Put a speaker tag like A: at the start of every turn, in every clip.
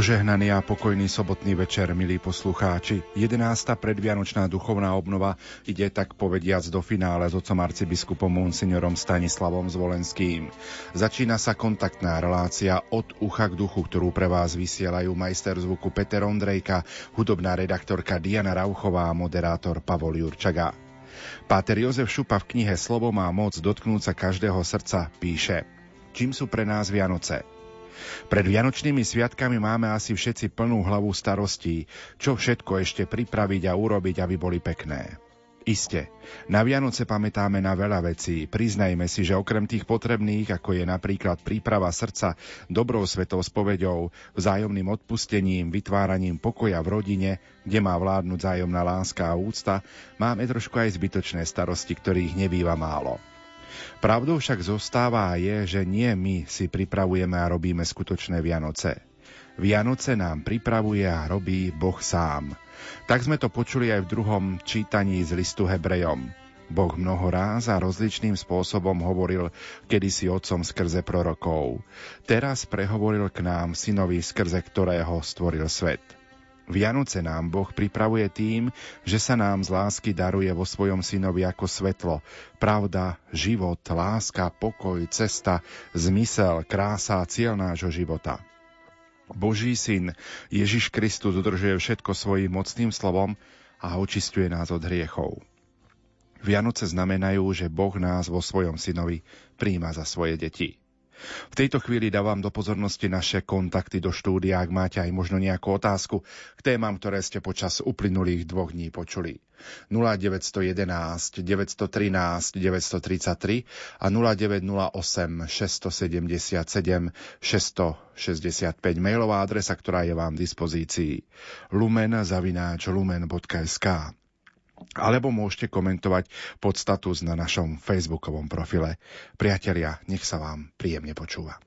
A: Požehnaný a pokojný sobotný večer, milí poslucháči. 11. predvianočná duchovná obnova ide tak povediac do finále s otcom arcibiskupom monsignorom Stanislavom Zvolenským. Začína sa kontaktná relácia od ucha k duchu, ktorú pre vás vysielajú majster zvuku Peter Ondrejka, hudobná redaktorka Diana Rauchová a moderátor Pavol Jurčaga. Páter Jozef Šupa v knihe Slovo má moc dotknúť sa každého srdca píše Čím sú pre nás Vianoce? Pred Vianočnými sviatkami máme asi všetci plnú hlavu starostí, čo všetko ešte pripraviť a urobiť, aby boli pekné. Iste, na Vianoce pamätáme na veľa vecí. Priznajme si, že okrem tých potrebných, ako je napríklad príprava srdca, dobrou svetou spoveďou, vzájomným odpustením, vytváraním pokoja v rodine, kde má vládnuť vzájomná láska a úcta, máme trošku aj zbytočné starosti, ktorých nebýva málo. Pravdou však zostáva je, že nie my si pripravujeme a robíme skutočné Vianoce. Vianoce nám pripravuje a robí Boh sám. Tak sme to počuli aj v druhom čítaní z listu Hebrejom. Boh mnoho ráz a rozličným spôsobom hovoril kedysi otcom skrze prorokov. Teraz prehovoril k nám synovi, skrze ktorého stvoril svet. Vianoce nám Boh pripravuje tým, že sa nám z lásky daruje vo svojom synovi ako svetlo, pravda, život, láska, pokoj, cesta, zmysel, krása a cieľ nášho života. Boží syn Ježiš Kristus udržuje všetko svojim mocným slovom a očistuje nás od hriechov. Vianoce znamenajú, že Boh nás vo svojom synovi príjma za svoje deti. V tejto chvíli dávam do pozornosti naše kontakty do štúdia, ak máte aj možno nejakú otázku k témam, ktoré ste počas uplynulých dvoch dní počuli. 0911 913 933 a 0908 677 665 mailová adresa, ktorá je vám v dispozícii lumen zavináč lumen.sk alebo môžete komentovať pod status na našom facebookovom profile. Priatelia, nech sa vám príjemne počúva.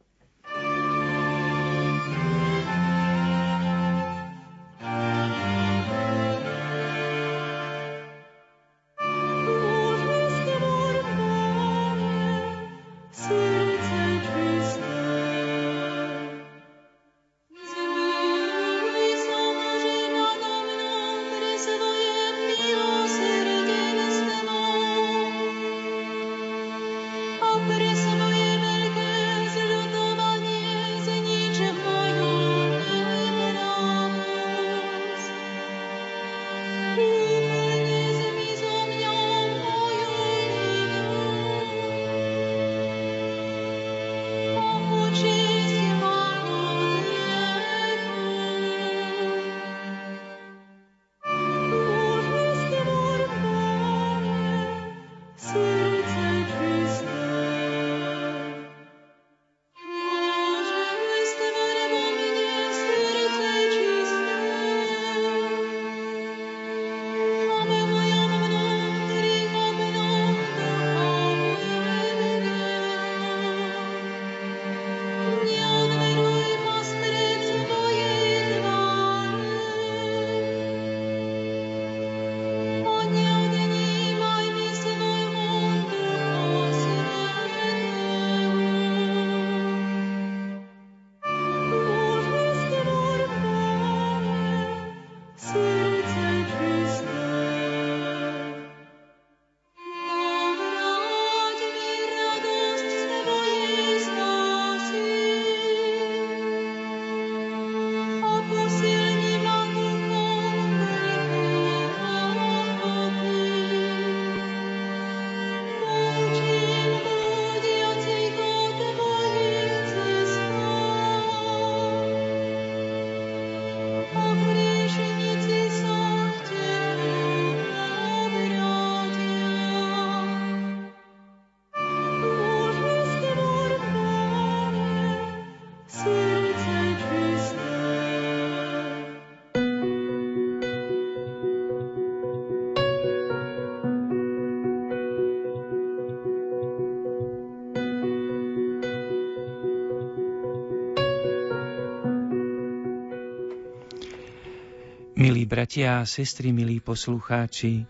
B: Milí bratia a sestry, milí poslucháči,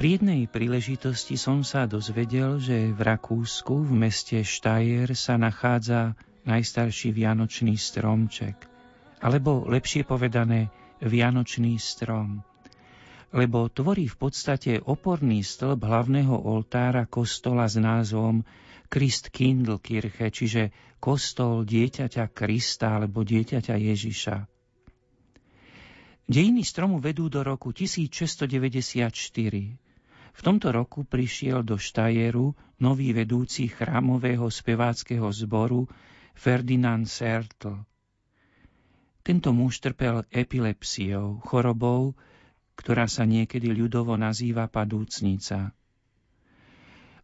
B: pri jednej príležitosti som sa dozvedel, že v Rakúsku, v meste Štajer, sa nachádza najstarší vianočný stromček alebo lepšie povedané Vianočný strom, lebo tvorí v podstate oporný stĺp hlavného oltára kostola s názvom Christ Kindlkirche, čiže kostol dieťaťa Krista alebo dieťaťa Ježiša. Dejiny stromu vedú do roku 1694. V tomto roku prišiel do Štajeru nový vedúci chrámového speváckého zboru Ferdinand Sertl. Tento muž trpel epilepsiou, chorobou, ktorá sa niekedy ľudovo nazýva padúcnica.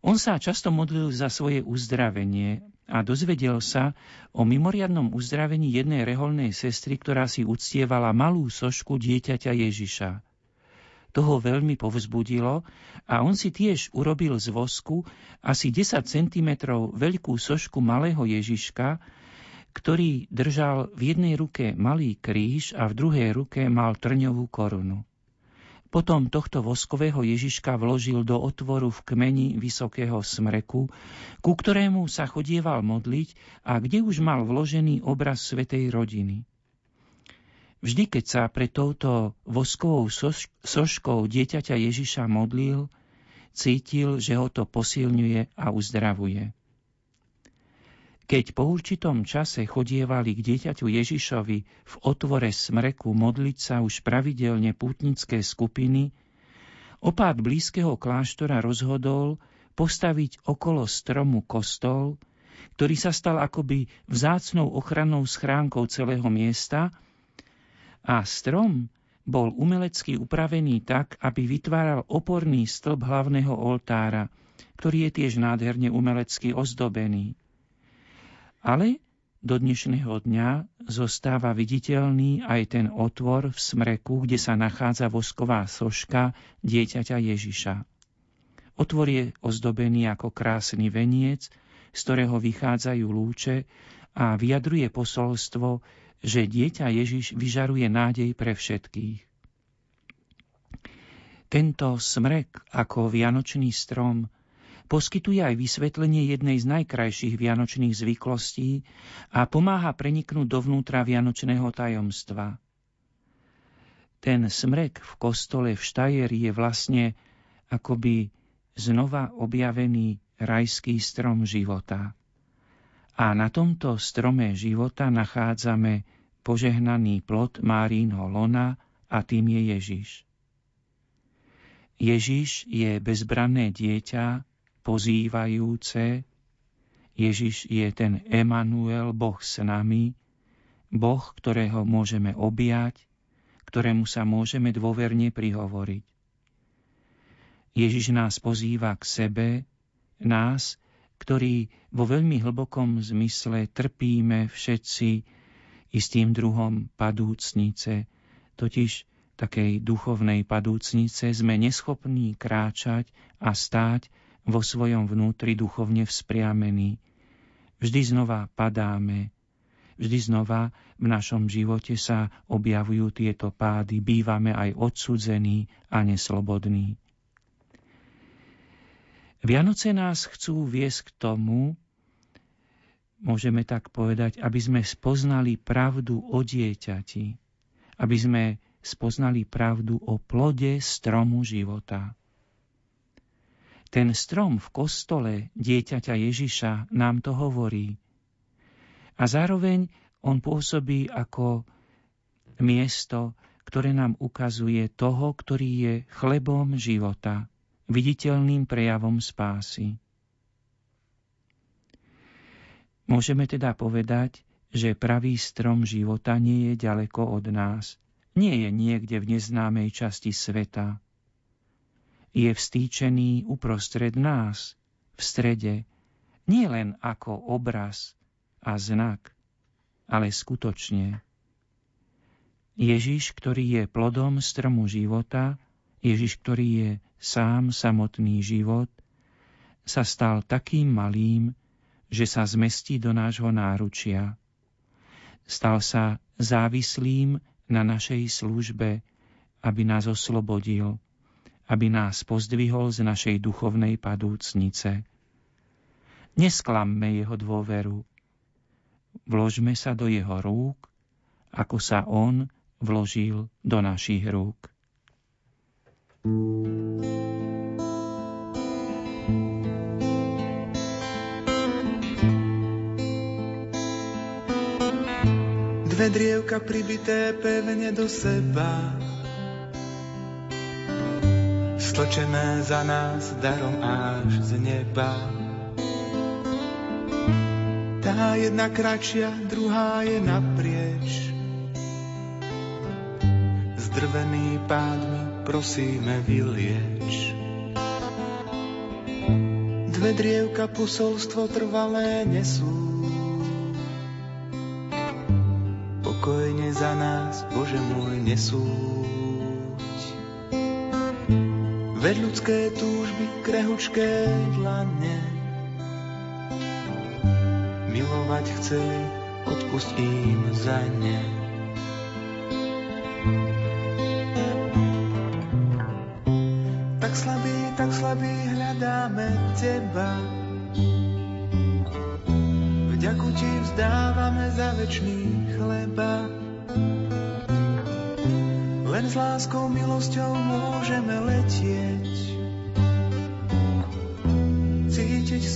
B: On sa často modlil za svoje uzdravenie a dozvedel sa o mimoriadnom uzdravení jednej reholnej sestry, ktorá si uctievala malú sošku dieťaťa Ježiša. To ho veľmi povzbudilo a on si tiež urobil z vosku asi 10 cm veľkú sošku malého Ježiška, ktorý držal v jednej ruke malý kríž a v druhej ruke mal trňovú korunu. Potom tohto voskového Ježiška vložil do otvoru v kmeni vysokého smreku, ku ktorému sa chodieval modliť a kde už mal vložený obraz svetej rodiny. Vždy, keď sa pre touto voskovou soš- soškou dieťaťa Ježiša modlil, cítil, že ho to posilňuje a uzdravuje. Keď po určitom čase chodievali k dieťaťu Ježišovi v otvore smreku modliť sa už pravidelne pútnické skupiny, opát blízkeho kláštora rozhodol postaviť okolo stromu kostol, ktorý sa stal akoby vzácnou ochrannou schránkou celého miesta a strom bol umelecky upravený tak, aby vytváral oporný stĺp hlavného oltára, ktorý je tiež nádherne umelecky ozdobený ale do dnešného dňa zostáva viditeľný aj ten otvor v smreku, kde sa nachádza vosková soška dieťaťa Ježiša. Otvor je ozdobený ako krásny veniec, z ktorého vychádzajú lúče a vyjadruje posolstvo, že dieťa Ježiš vyžaruje nádej pre všetkých. Tento smrek ako vianočný strom poskytuje aj vysvetlenie jednej z najkrajších vianočných zvyklostí a pomáha preniknúť dovnútra vianočného tajomstva. Ten smrek v kostole v Štajeri je vlastne akoby znova objavený rajský strom života. A na tomto strome života nachádzame požehnaný plod Márínho lona a tým je Ježiš. Ježiš je bezbranné dieťa, pozývajúce. Ježiš je ten Emanuel, Boh s nami, Boh, ktorého môžeme objať, ktorému sa môžeme dôverne prihovoriť. Ježiš nás pozýva k sebe, nás, ktorí vo veľmi hlbokom zmysle trpíme všetci istým druhom padúcnice, totiž takej duchovnej padúcnice sme neschopní kráčať a stáť vo svojom vnútri duchovne vzpriamení. Vždy znova padáme, vždy znova v našom živote sa objavujú tieto pády, bývame aj odsudzení a neslobodní. Vianoce nás chcú viesť k tomu, môžeme tak povedať, aby sme spoznali pravdu o dieťati, aby sme spoznali pravdu o plode stromu života. Ten strom v kostole dieťaťa Ježiša nám to hovorí. A zároveň on pôsobí ako miesto, ktoré nám ukazuje toho, ktorý je chlebom života, viditeľným prejavom spásy. Môžeme teda povedať, že pravý strom života nie je ďaleko od nás, nie je niekde v neznámej časti sveta, je vstýčený uprostred nás, v strede, nie len ako obraz a znak, ale skutočne. Ježiš, ktorý je plodom stromu života, Ježiš, ktorý je sám samotný život, sa stal takým malým, že sa zmestí do nášho náručia. Stal sa závislým na našej službe, aby nás oslobodil aby nás pozdvihol z našej duchovnej padúcnice. Nesklamme jeho dôveru. Vložme sa do jeho rúk ako sa On vložil do našich rúk.
C: Dve drievka pribité pevne do seba Stočené za nás darom až z neba. Tá jedna kratšia, druhá je naprieč. Zdrvený pádmi prosíme vylieč. Dve drievka posolstvo trvalé nesú. Pokojne za nás, Bože môj, nesúď. Veď ľudské túžby, krehučké dlane, milovať chce, odpust im za ne. Tak slabý, tak slabý hľadáme Teba, Vďaku ti vzdávame za večný chleba. Len s láskou, milosťou môžeme letieť.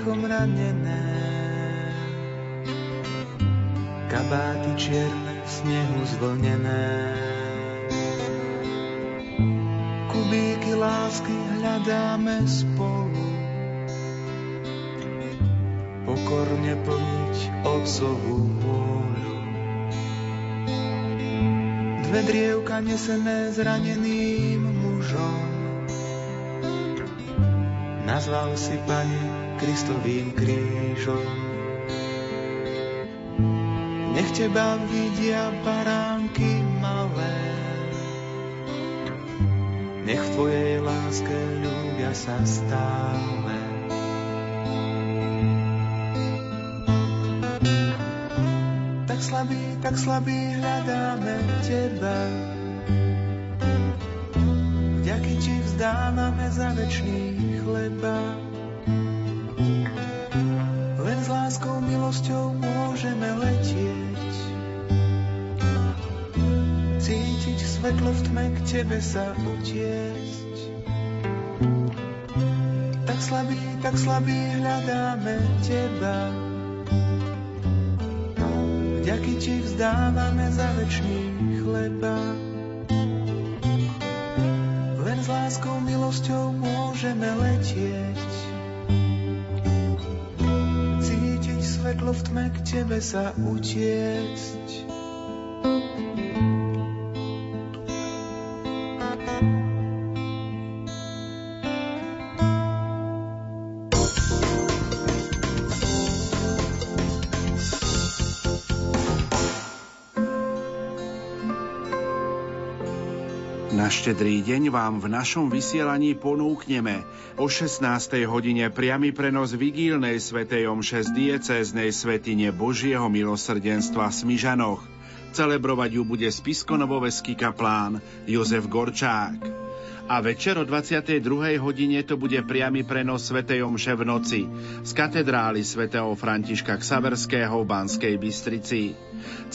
C: Hriechom ranené, kabáty čierne, v snehu zvlnené. kubíky lásky hľadáme spolu. Pokorne plniť otcovú vôľu. Dve drievka nesené zraneným mužom. Nazval si Pane Kristovým krížom. Nech teba vidia baránky malé, nech v Tvojej láske ľúbia sa stále. Tak slabý, tak slabý hľadáme Teba. Vďaky Ti vzdávame za večný chleba. Milosťou môžeme letieť cítiť svetlo v tme, k tebe sa utiesť. Tak slabý, tak slabý hľadáme teba. Vďaky ti vzdávame za večný chleba. Len s láskou, milosťou môžeme letieť. Svetlo v tme, k tebe sa utiecť.
A: Štedrý deň vám v našom vysielaní ponúkneme o 16. hodine priamy prenos vigílnej svetej omše z diecéznej svetine Božieho milosrdenstva v Smižanoch. Celebrovať ju bude spiskonovoveský kaplán Jozef Gorčák. A večer o 22. hodine to bude priamy prenos svätej Omše v noci z katedrály svätého Františka Ksaverského v Banskej Bystrici.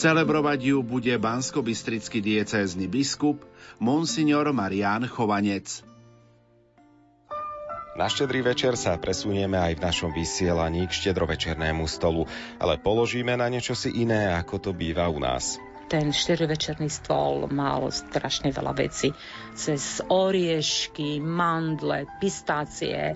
A: Celebrovať ju bude bansko-bystrický diecézny biskup monsignor Marián Chovanec.
D: Na štedrý večer sa presunieme aj v našom vysielaní k štedrovečernému stolu, ale položíme na niečo si iné, ako to býva u nás.
E: Ten štedrovečerný stôl mal strašne veľa vecí. Cez oriešky, mandle, pistácie,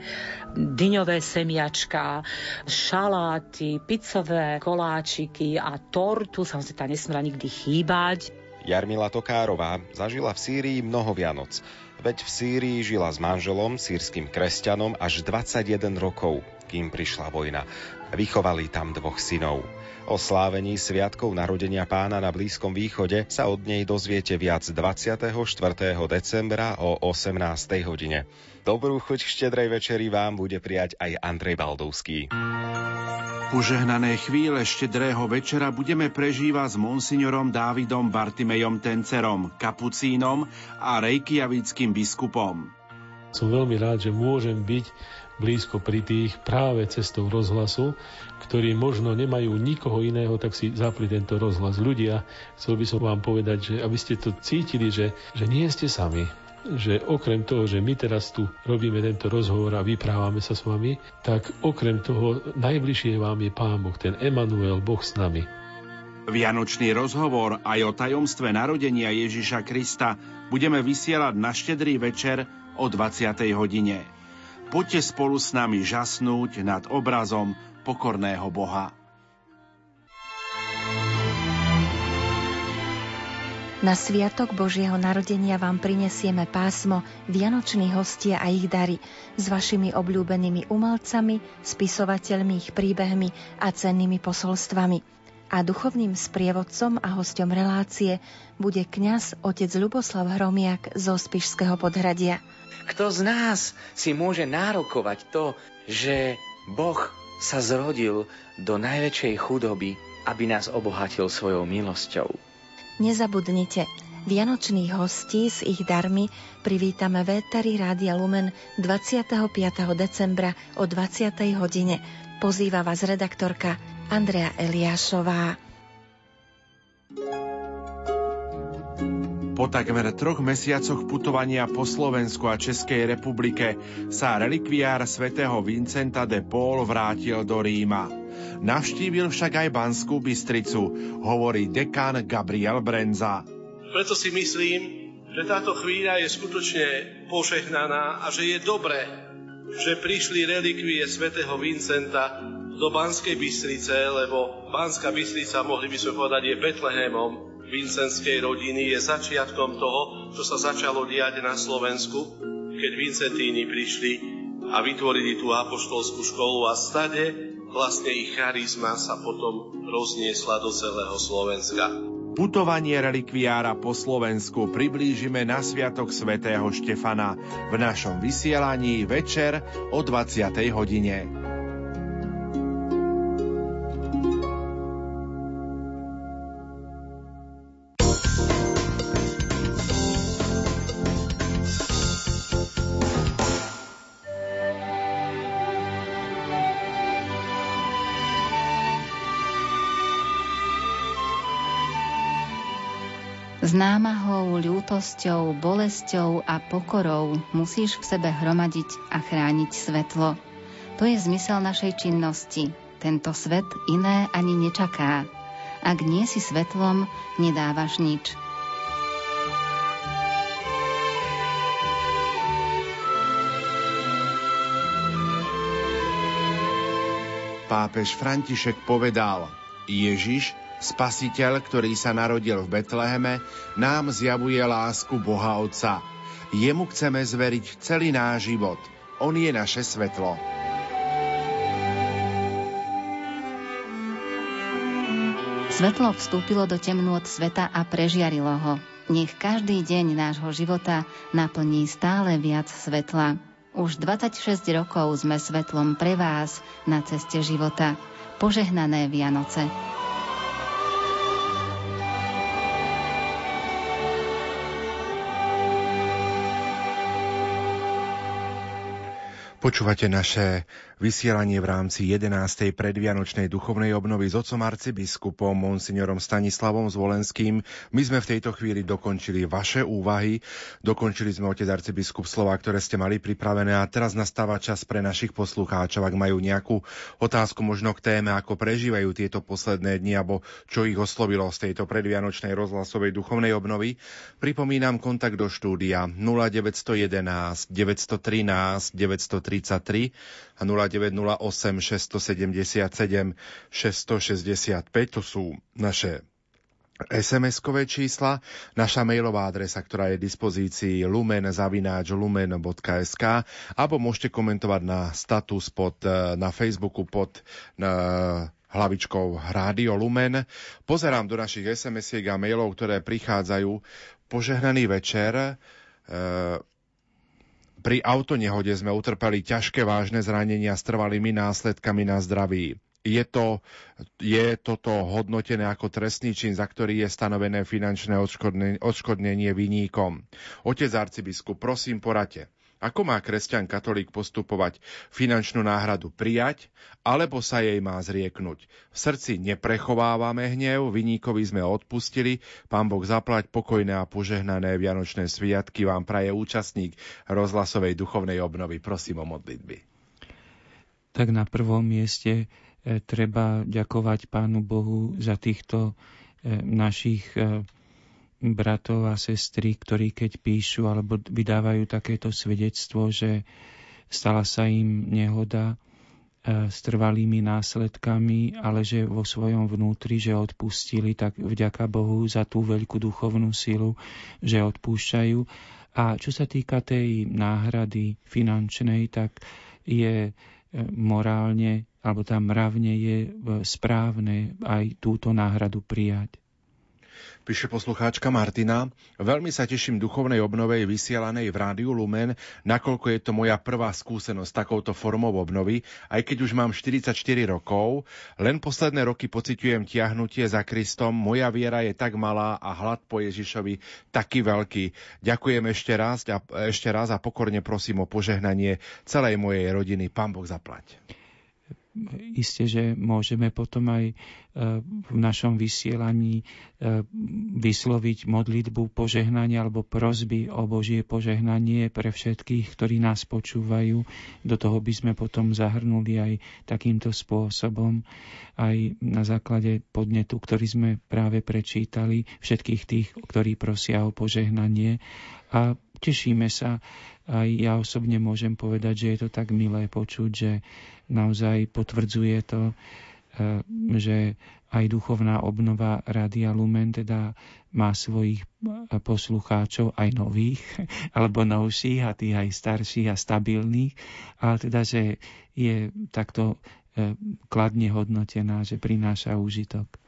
E: dyňové semiačka, šaláty, pizzové koláčiky a tortu. Samozrejme, tá nesmela nikdy chýbať
D: Jarmila Tokárová zažila v Sýrii mnoho Vianoc. Veď v Sýrii žila s manželom, sírským kresťanom, až 21 rokov, kým prišla vojna. Vychovali tam dvoch synov. O slávení sviatkov narodenia pána na Blízkom východe sa od nej dozviete viac 24. decembra o 18. hodine. Dobrú chuť k štedrej večeri vám bude prijať aj Andrej Baldovský.
A: Požehnané chvíle štedrého večera budeme prežívať s monsignorom Dávidom Bartimejom Tencerom, kapucínom a rejkiavickým biskupom.
F: Som veľmi rád, že môžem byť blízko pri tých práve cestou rozhlasu, ktorí možno nemajú nikoho iného, tak si zapli tento rozhlas. Ľudia, chcel by som vám povedať, že aby ste to cítili, že, že nie ste sami, že okrem toho, že my teraz tu robíme tento rozhovor a vyprávame sa s vami, tak okrem toho najbližšie vám je Pán Boh, ten Emanuel, Boh s nami.
A: Vianočný rozhovor aj o tajomstve narodenia Ježiša Krista budeme vysielať na štedrý večer o 20. hodine. Poďte spolu s nami žasnúť nad obrazom pokorného Boha.
G: Na sviatok Božieho narodenia vám prinesieme pásmo Vianoční hostia a ich dary s vašimi obľúbenými umelcami, spisovateľmi, ich príbehmi a cennými posolstvami. A duchovným sprievodcom a hostom relácie bude kňaz otec Luboslav Hromiak zo Spišského podhradia.
H: Kto z nás si môže nárokovať to, že Boh sa zrodil do najväčšej chudoby, aby nás obohatil svojou milosťou?
G: Nezabudnite, Vianočných hostí s ich darmi privítame Véteri Rádia Lumen 25. decembra o 20. hodine. Pozýva vás redaktorka Andrea Eliášová.
A: Po takmer troch mesiacoch putovania po Slovensku a Českej republike sa relikviár svätého Vincenta de Paul vrátil do Ríma. Navštívil však aj Banskú Bystricu, hovorí dekán Gabriel Brenza.
I: Preto si myslím, že táto chvíľa je skutočne požehnaná a že je dobré, že prišli relikvie svätého Vincenta do Banskej Bystrice, lebo Banská Bystrica, mohli by sme povedať, je Betlehemom vincenskej rodiny je začiatkom toho, čo sa začalo diať na Slovensku, keď Vincentíni prišli a vytvorili tú apoštolskú školu a stade vlastne ich charizma sa potom rozniesla do celého Slovenska.
A: Putovanie relikviára po Slovensku priblížime na Sviatok svätého Štefana v našom vysielaní večer o 20. hodine.
J: Ľútosťou, bolesťou a pokorou musíš v sebe hromadiť a chrániť svetlo. To je zmysel našej činnosti. Tento svet iné ani nečaká. Ak nie si svetlom, nedávaš nič.
A: Pápež František povedal, Ježiš Spasiteľ, ktorý sa narodil v Betleheme, nám zjavuje lásku Boha Otca. Jemu chceme zveriť celý náš život. On je naše svetlo.
J: Svetlo vstúpilo do temnôt sveta a prežiarilo ho. Nech každý deň nášho života naplní stále viac svetla. Už 26 rokov sme svetlom pre vás na ceste života. Požehnané Vianoce.
A: Počúvate naše vysielanie v rámci 11. predvianočnej duchovnej obnovy s otcom arcibiskupom monsignorom Stanislavom Zvolenským. My sme v tejto chvíli dokončili vaše úvahy, dokončili sme otec arcibiskup slova, ktoré ste mali pripravené a teraz nastáva čas pre našich poslucháčov, ak majú nejakú otázku možno k téme, ako prežívajú tieto posledné dni alebo čo ich oslovilo z tejto predvianočnej rozhlasovej duchovnej obnovy. Pripomínam kontakt do štúdia 0911 913 913 33 a 0908 677 665. To sú naše SMS-kové čísla, naša mailová adresa, ktorá je v dispozícii lumen.lumen.sk alebo môžete komentovať na status pod, e, na Facebooku pod na hlavičkou Rádio Lumen. Pozerám do našich SMS-iek a mailov, ktoré prichádzajú. Požehnaný večer. E, pri autonehode sme utrpeli ťažké vážne zranenia s trvalými následkami na zdraví je, to, je toto hodnotené ako trestný čin, za ktorý je stanovené finančné odškodnenie, odškodnenie vyníkom. Otec arcibiskup, prosím porate. Ako má kresťan katolík postupovať? Finančnú náhradu prijať, alebo sa jej má zrieknúť? V srdci neprechovávame hnev, vyníkovi sme odpustili, pán Boh zaplať pokojné a požehnané Vianočné sviatky vám praje účastník rozhlasovej duchovnej obnovy. Prosím o modlitby.
B: Tak na prvom mieste E, treba ďakovať Pánu Bohu za týchto e, našich e, bratov a sestry, ktorí keď píšu alebo vydávajú takéto svedectvo, že stala sa im nehoda s trvalými následkami, ale že vo svojom vnútri, že odpustili, tak vďaka Bohu za tú veľkú duchovnú silu, že odpúšťajú. A čo sa týka tej náhrady finančnej, tak je morálne alebo tam mravne je správne aj túto náhradu prijať.
A: Píše poslucháčka Martina, veľmi sa teším duchovnej obnove vysielanej v Rádiu Lumen, nakoľko je to moja prvá skúsenosť takouto formou obnovy, aj keď už mám 44 rokov, len posledné roky pociťujem tiahnutie za Kristom, moja viera je tak malá a hlad po Ježišovi taký veľký. Ďakujem ešte raz a, ešte raz a pokorne prosím o požehnanie celej mojej rodiny. Pán Boh zaplať
B: isté, že môžeme potom aj e, v našom vysielaní e, vysloviť modlitbu požehnania alebo prozby o Božie požehnanie pre všetkých, ktorí nás počúvajú. Do toho by sme potom zahrnuli aj takýmto spôsobom, aj na základe podnetu, ktorý sme práve prečítali, všetkých tých, ktorí prosia o požehnanie. A tešíme sa, aj ja osobne môžem povedať, že je to tak milé počuť, že naozaj potvrdzuje to, e, že aj duchovná obnova Rádia Lumen teda má svojich e, poslucháčov, aj nových, alebo novších, a tých aj starších a stabilných, ale teda, že je takto e, kladne hodnotená, že prináša úžitok.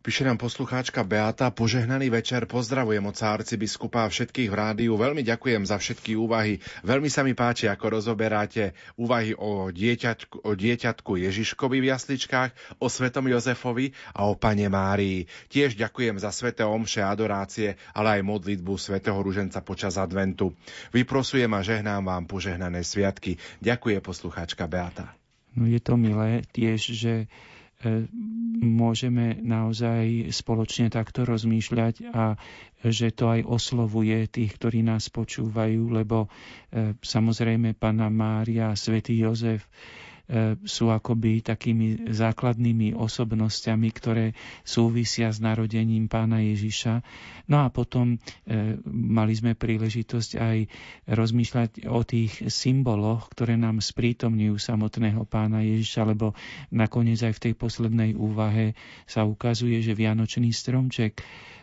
A: Píše nám poslucháčka Beata, požehnaný večer, pozdravujem od biskupa a všetkých v rádiu. Veľmi ďakujem za všetky úvahy. Veľmi sa mi páči, ako rozoberáte úvahy o dieťatku, o dieťatku Ježiškovi v jasličkách, o svetom Jozefovi a o pane Márii. Tiež ďakujem za sveté omše adorácie, ale aj modlitbu svätého Ruženca počas adventu. Vyprosujem a žehnám vám požehnané sviatky. Ďakujem poslucháčka Beata.
B: No je to milé tiež, že môžeme naozaj spoločne takto rozmýšľať a že to aj oslovuje tých, ktorí nás počúvajú, lebo e, samozrejme Pana Mária a Svetý Jozef E, sú akoby takými základnými osobnosťami, ktoré súvisia s narodením pána Ježiša. No a potom e, mali sme príležitosť aj rozmýšľať o tých symboloch, ktoré nám sprítomňujú samotného pána Ježiša, lebo nakoniec aj v tej poslednej úvahe sa ukazuje, že Vianočný stromček E,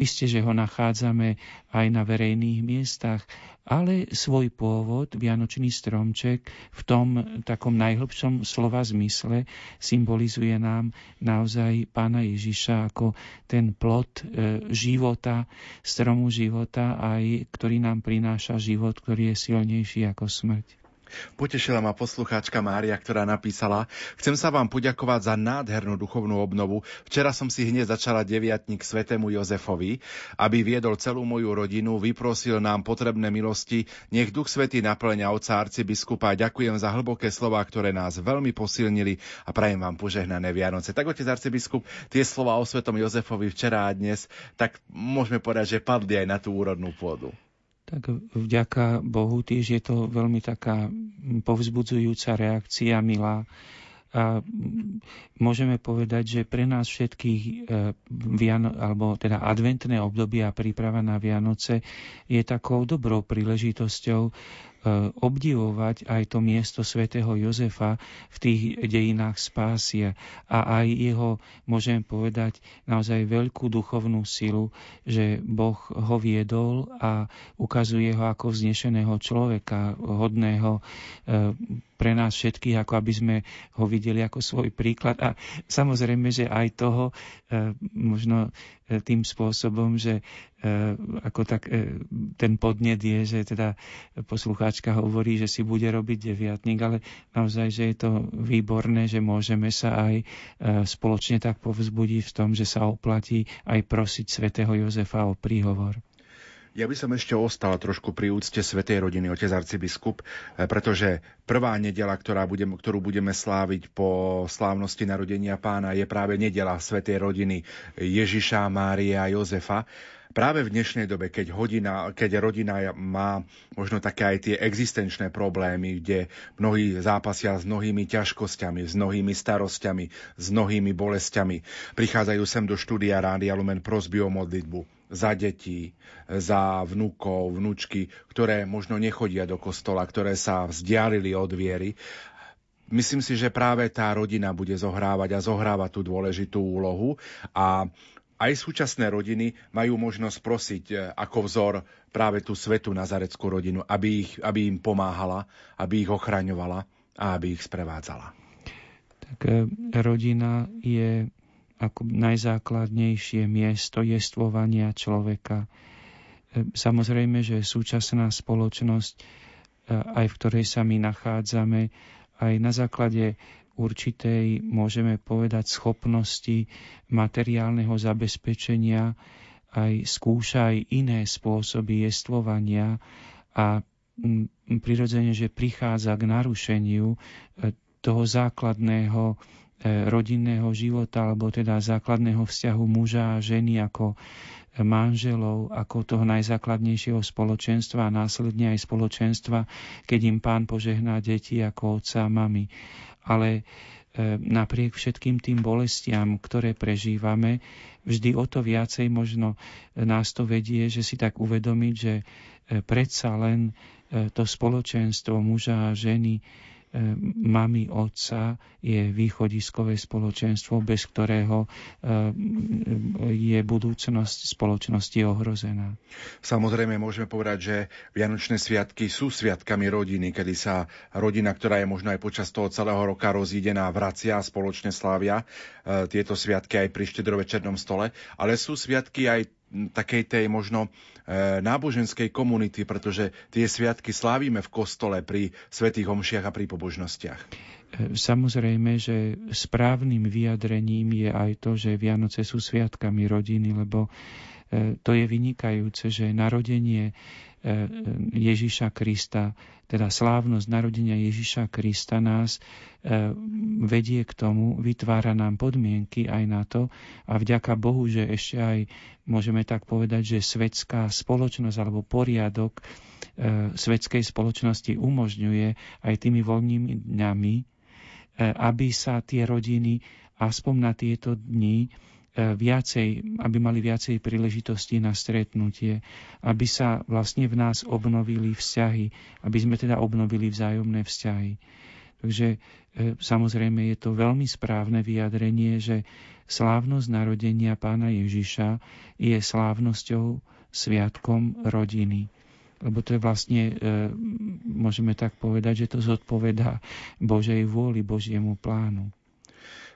B: isté, že ho nachádzame aj na verejných miestach, ale svoj pôvod, Vianočný stromček, v tom takom najhlbšom slova zmysle symbolizuje nám naozaj pána Ježiša ako ten plod e, života, stromu života, aj ktorý nám prináša život, ktorý je silnejší ako smrť.
A: Potešila ma poslucháčka Mária, ktorá napísala Chcem sa vám poďakovať za nádhernú duchovnú obnovu. Včera som si hneď začala deviatník svetému Jozefovi, aby viedol celú moju rodinu, vyprosil nám potrebné milosti. Nech Duch Svetý naplňa oca arcibiskupa. Ďakujem za hlboké slova, ktoré nás veľmi posilnili a prajem vám požehnané Vianoce. Tak otec arcibiskup, tie slova o svetom Jozefovi včera a dnes, tak môžeme povedať, že padli aj na tú úrodnú pôdu.
B: Tak vďaka Bohu tiež je to veľmi taká povzbudzujúca reakcia, milá. A môžeme povedať, že pre nás všetkých e, Viano, alebo teda adventné obdobie a príprava na Vianoce je takou dobrou príležitosťou obdivovať aj to miesto svätého Jozefa v tých dejinách spásie. A aj jeho, môžem povedať, naozaj veľkú duchovnú silu, že Boh ho viedol a ukazuje ho ako vznešeného človeka, hodného pre nás všetkých, ako aby sme ho videli ako svoj príklad. A samozrejme, že aj toho e, možno e, tým spôsobom, že e, ako tak ten podnet je, že teda poslucháčka hovorí, že si bude robiť deviatník, ale naozaj, že je to výborné, že môžeme sa aj spoločne tak povzbudiť v tom, že sa oplatí aj prosiť svätého Jozefa o príhovor.
A: Ja by som ešte ostal trošku pri úcte Svetej rodiny, otec arcibiskup, eh, pretože prvá nedela, ktorá budem, ktorú budeme sláviť po slávnosti narodenia pána, je práve nedela Svetej rodiny Ježiša, Mária a Jozefa. Práve v dnešnej dobe, keď, hodina, keď rodina má možno také aj tie existenčné problémy, kde mnohí zápasia s mnohými ťažkosťami, s mnohými starosťami, s mnohými bolestiami, prichádzajú sem do štúdia Rádia Lumen prosby o modlitbu za deti, za vnúkov, vnúčky, ktoré možno nechodia do kostola, ktoré sa vzdialili od viery. Myslím si, že práve tá rodina bude zohrávať a zohráva tú dôležitú úlohu a aj súčasné rodiny majú možnosť prosiť e, ako vzor práve tú svetu nazareckú rodinu, aby, ich, aby im pomáhala, aby ich ochraňovala a aby ich sprevádzala.
B: Tak e, rodina je ako najzákladnejšie miesto jestvovania človeka. E, samozrejme, že súčasná spoločnosť, aj v ktorej sa my nachádzame, aj na základe určitej, môžeme povedať, schopnosti materiálneho zabezpečenia aj skúša aj iné spôsoby jestvovania a prirodzene, že prichádza k narušeniu e, toho základného E, rodinného života, alebo teda základného vzťahu muža a ženy ako manželov, ako toho najzákladnejšieho spoločenstva a následne aj spoločenstva, keď im pán požehná deti ako otca a mami. Ale e, napriek všetkým tým bolestiam, ktoré prežívame, vždy o to viacej možno nás to vedie, že si tak uvedomiť, že e, predsa len to spoločenstvo muža a ženy mami, otca je východiskové spoločenstvo, bez ktorého eh, je budúcnosť spoločnosti ohrozená.
A: Samozrejme môžeme povedať, že Vianočné sviatky sú sviatkami rodiny, kedy sa rodina, ktorá je možno aj počas toho celého roka rozídená, vracia a spoločne slávia eh, tieto sviatky aj pri štedrovečernom stole, ale sú sviatky aj takej tej možno e, náboženskej komunity, pretože tie sviatky slávime v kostole pri svetých homšiach a pri pobožnostiach. E,
B: samozrejme, že správnym vyjadrením je aj to, že Vianoce sú sviatkami rodiny, lebo to je vynikajúce, že narodenie Ježiša Krista, teda slávnosť narodenia Ježiša Krista nás e, vedie k tomu, vytvára nám podmienky aj na to a vďaka Bohu, že ešte aj môžeme tak povedať, že svetská spoločnosť alebo poriadok e, svetskej spoločnosti umožňuje aj tými voľnými dňami, e, aby sa tie rodiny aspoň na tieto dni E, viacej, aby mali viacej príležitosti na stretnutie, aby sa vlastne v nás obnovili vzťahy, aby sme teda obnovili vzájomné vzťahy. Takže e, samozrejme je to veľmi správne vyjadrenie, že slávnosť narodenia pána Ježiša je slávnosťou sviatkom rodiny lebo to je vlastne, e, môžeme tak povedať, že to zodpovedá Božej vôli, Božiemu plánu.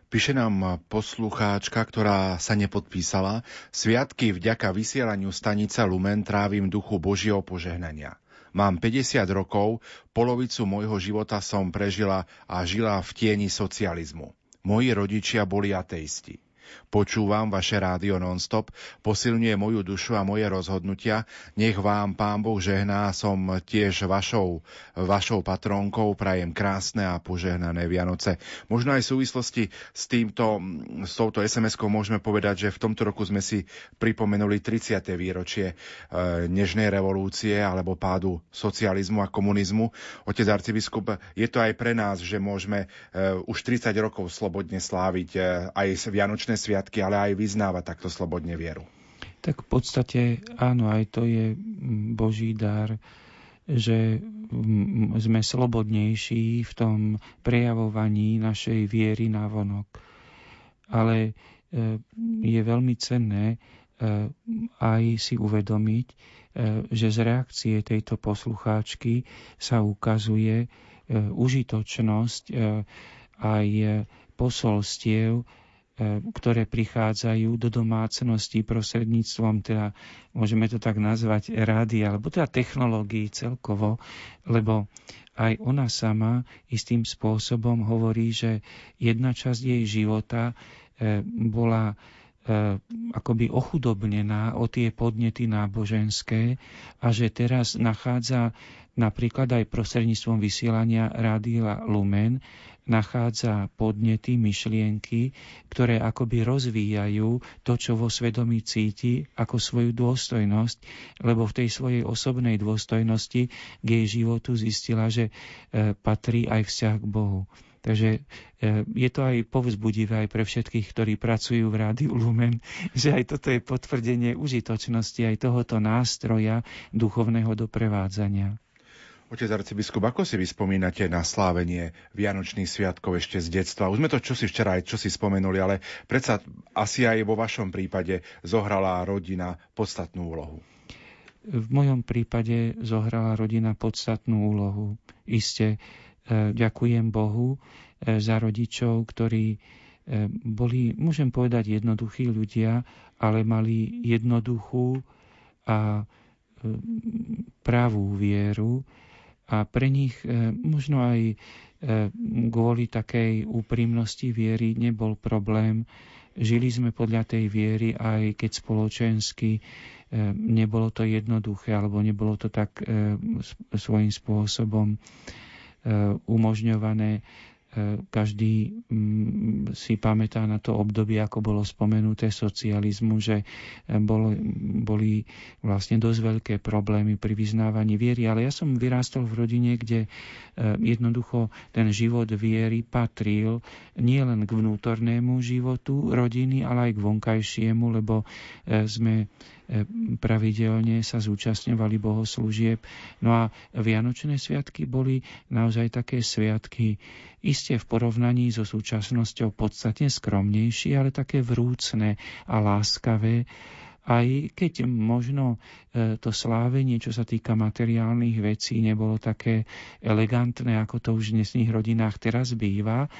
A: Píše nám poslucháčka, ktorá sa nepodpísala. Sviatky vďaka vysielaniu stanice Lumen trávim duchu Božieho požehnania. Mám 50 rokov, polovicu môjho života som prežila a žila v tieni socializmu. Moji rodičia boli ateisti. Počúvam vaše rádio non-stop, posilňuje moju dušu a moje rozhodnutia. Nech vám Pán Boh žehná, som tiež vašou, vašou patronkou, prajem krásne a požehnané Vianoce. Možno aj v súvislosti s, týmto, s touto SMS-kou môžeme povedať, že v tomto roku sme si pripomenuli 30. výročie e, nežnej revolúcie alebo pádu socializmu a komunizmu. Otec arcibiskup, je to aj pre nás, že môžeme e, už 30 rokov slobodne sláviť e, aj Vianočné sviatky, ale aj vyznávať takto slobodne vieru.
B: Tak v podstate áno, aj to je Boží dar, že sme slobodnejší v tom prejavovaní našej viery na vonok. Ale je veľmi cenné aj si uvedomiť, že z reakcie tejto poslucháčky sa ukazuje užitočnosť aj posolstiev, E, ktoré prichádzajú do domácnosti prostredníctvom, teda môžeme to tak nazvať, rády, alebo teda technológií celkovo, lebo aj ona sama istým spôsobom hovorí, že jedna časť jej života e, bola e, akoby ochudobnená o tie podnety náboženské a že teraz nachádza napríklad aj prostredníctvom vysielania Rádia Lumen nachádza podnety, myšlienky, ktoré akoby rozvíjajú to, čo vo svedomí cíti ako svoju dôstojnosť, lebo v tej svojej osobnej dôstojnosti k jej životu zistila, že e, patrí aj vzťah k Bohu. Takže e, je to aj povzbudivé aj pre všetkých, ktorí pracujú v Rádiu Lumen, že aj toto je potvrdenie užitočnosti aj tohoto nástroja duchovného doprevádzania.
A: Otec arcibiskup, ako si vyspomínate na slávenie Vianočných sviatkov ešte z detstva? Už sme to čosi včera aj čosi spomenuli, ale predsa asi aj vo vašom prípade zohrala rodina podstatnú úlohu.
B: V mojom prípade zohrala rodina podstatnú úlohu. Iste e, ďakujem Bohu e, za rodičov, ktorí e, boli, môžem povedať, jednoduchí ľudia, ale mali jednoduchú a pravú vieru, a pre nich možno aj kvôli takej úprimnosti viery nebol problém. Žili sme podľa tej viery, aj keď spoločensky nebolo to jednoduché, alebo nebolo to tak svojím spôsobom umožňované každý mm, si pamätá na to obdobie, ako bolo spomenuté socializmu, že bolo, boli vlastne dosť veľké problémy pri vyznávaní viery. Ale ja som vyrástol v rodine, kde jednoducho ten život viery patril nielen k vnútornému životu rodiny, ale aj k vonkajšiemu, lebo sme pravidelne sa zúčastňovali bohoslúžieb. No a Vianočné sviatky boli naozaj také sviatky, iste v porovnaní so súčasnosťou podstatne skromnejšie, ale také vrúcne a láskavé, aj keď možno e, to slávenie, čo sa týka materiálnych vecí, nebolo také elegantné, ako to už v dnesných rodinách teraz býva,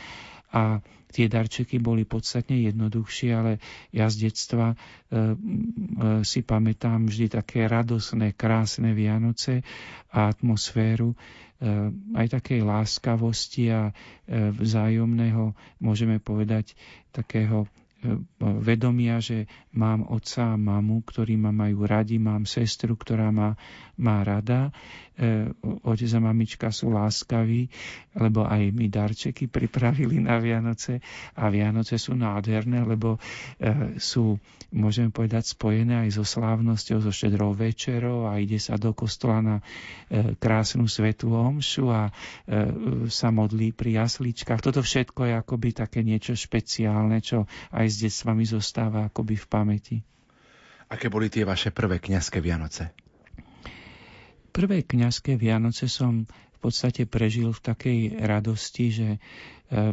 B: a tie darčeky boli podstatne jednoduchšie, ale ja z detstva e, e, si pamätám vždy také radosné, krásne Vianoce a atmosféru e, aj takej láskavosti a e, vzájomného, môžeme povedať, takého vedomia, že mám otca a mamu, ktorí ma majú radi, mám sestru, ktorá ma má rada. E, otec a mamička sú láskaví, lebo aj mi darčeky pripravili na Vianoce a Vianoce sú nádherné, lebo e, sú, môžem povedať, spojené aj so slávnosťou, so štedrou večerou a ide sa do kostola na e, krásnu svetú omšu a sa modlí pri jasličkách. Toto všetko je akoby také niečo špeciálne, čo aj s vami zostáva akoby v pamäti.
A: Aké boli tie vaše prvé kňazské Vianoce?
B: Prvé kňazské Vianoce som v podstate prežil v takej radosti, že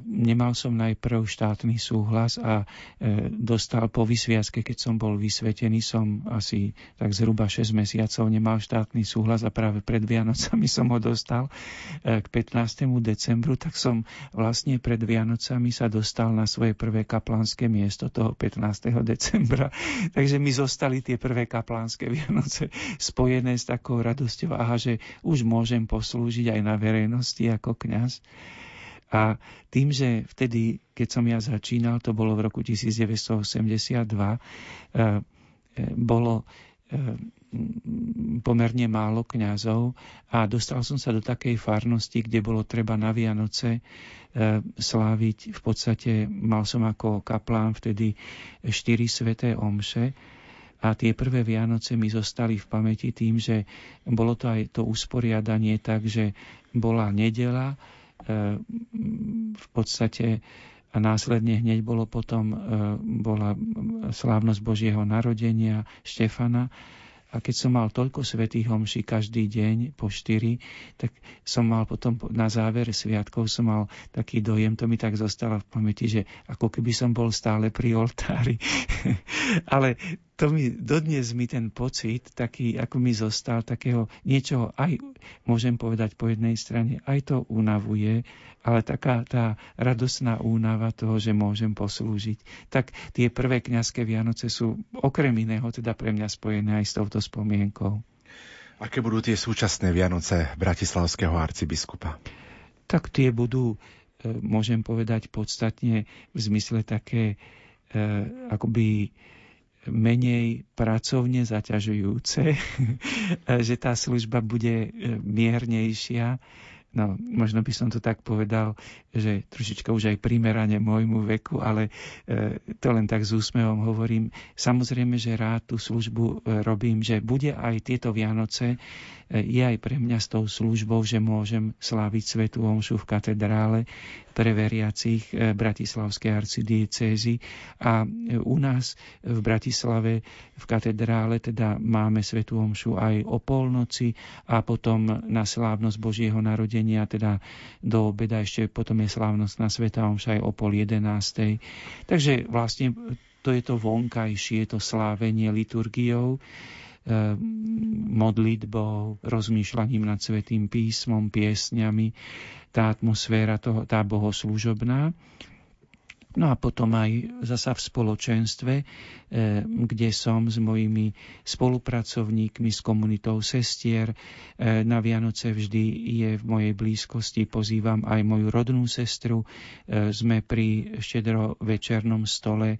B: nemal som najprv štátny súhlas a e, dostal po vysviacke, keď som bol vysvetený, som asi tak zhruba 6 mesiacov nemal štátny súhlas a práve pred Vianocami som ho dostal e, k 15. decembru, tak som vlastne pred Vianocami sa dostal na svoje prvé kaplánske miesto toho 15. decembra. Takže mi zostali tie prvé kaplánske Vianoce spojené s takou radosťou, aha, že už môžem poslúžiť aj na verejnosti ako kňaz. A tým, že vtedy, keď som ja začínal, to bolo v roku 1982, eh, eh, bolo eh, pomerne málo kňazov a dostal som sa do takej farnosti, kde bolo treba na Vianoce sláviť. V podstate mal som ako kaplán vtedy štyri sveté omše a tie prvé Vianoce mi zostali v pamäti tým, že bolo to aj to usporiadanie tak, že bola nedela, v podstate a následne hneď bolo potom, e, bola slávnosť Božieho narodenia Štefana A keď som mal toľko svetých homší každý deň po štyri, tak som mal potom na záver sviatkov som mal taký dojem, to mi tak zostalo v pamäti, že ako keby som bol stále pri oltári. Ale to mi, dodnes mi ten pocit, taký, ako mi zostal, takého niečoho, aj môžem povedať po jednej strane, aj to unavuje, ale taká tá radosná únava toho, že môžem poslúžiť. Tak tie prvé kňazské Vianoce sú okrem iného teda pre mňa spojené aj s touto spomienkou.
A: Aké budú tie súčasné Vianoce bratislavského arcibiskupa?
B: Tak tie budú, e, môžem povedať, podstatne v zmysle také e, akoby menej pracovne zaťažujúce, že tá služba bude e, miernejšia. No, možno by som to tak povedal, že trošička už aj primerane môjmu veku, ale e, to len tak s úsmevom hovorím. Samozrejme, že rád tú službu e, robím, že bude aj tieto Vianoce je aj pre mňa s tou službou, že môžem sláviť Svetú Omšu v katedrále pre veriacich eh, Bratislavskej arcidiecézy. A eh, u nás v Bratislave v katedrále teda máme Svetú Omšu aj o polnoci a potom na slávnosť Božieho narodenia, teda do obeda ešte potom je slávnosť na Sveta Omša aj o pol jedenástej. Takže vlastne to je to vonkajšie, to slávenie liturgiou. Eh, modlitbou, rozmýšľaním nad Svetým písmom, piesňami, tá atmosféra, toho, tá bohoslúžobná. No a potom aj zasa v spoločenstve, eh, kde som s mojimi spolupracovníkmi, s komunitou sestier. Eh, na Vianoce vždy je v mojej blízkosti, pozývam aj moju rodnú sestru. Sme pri štedro večernom stole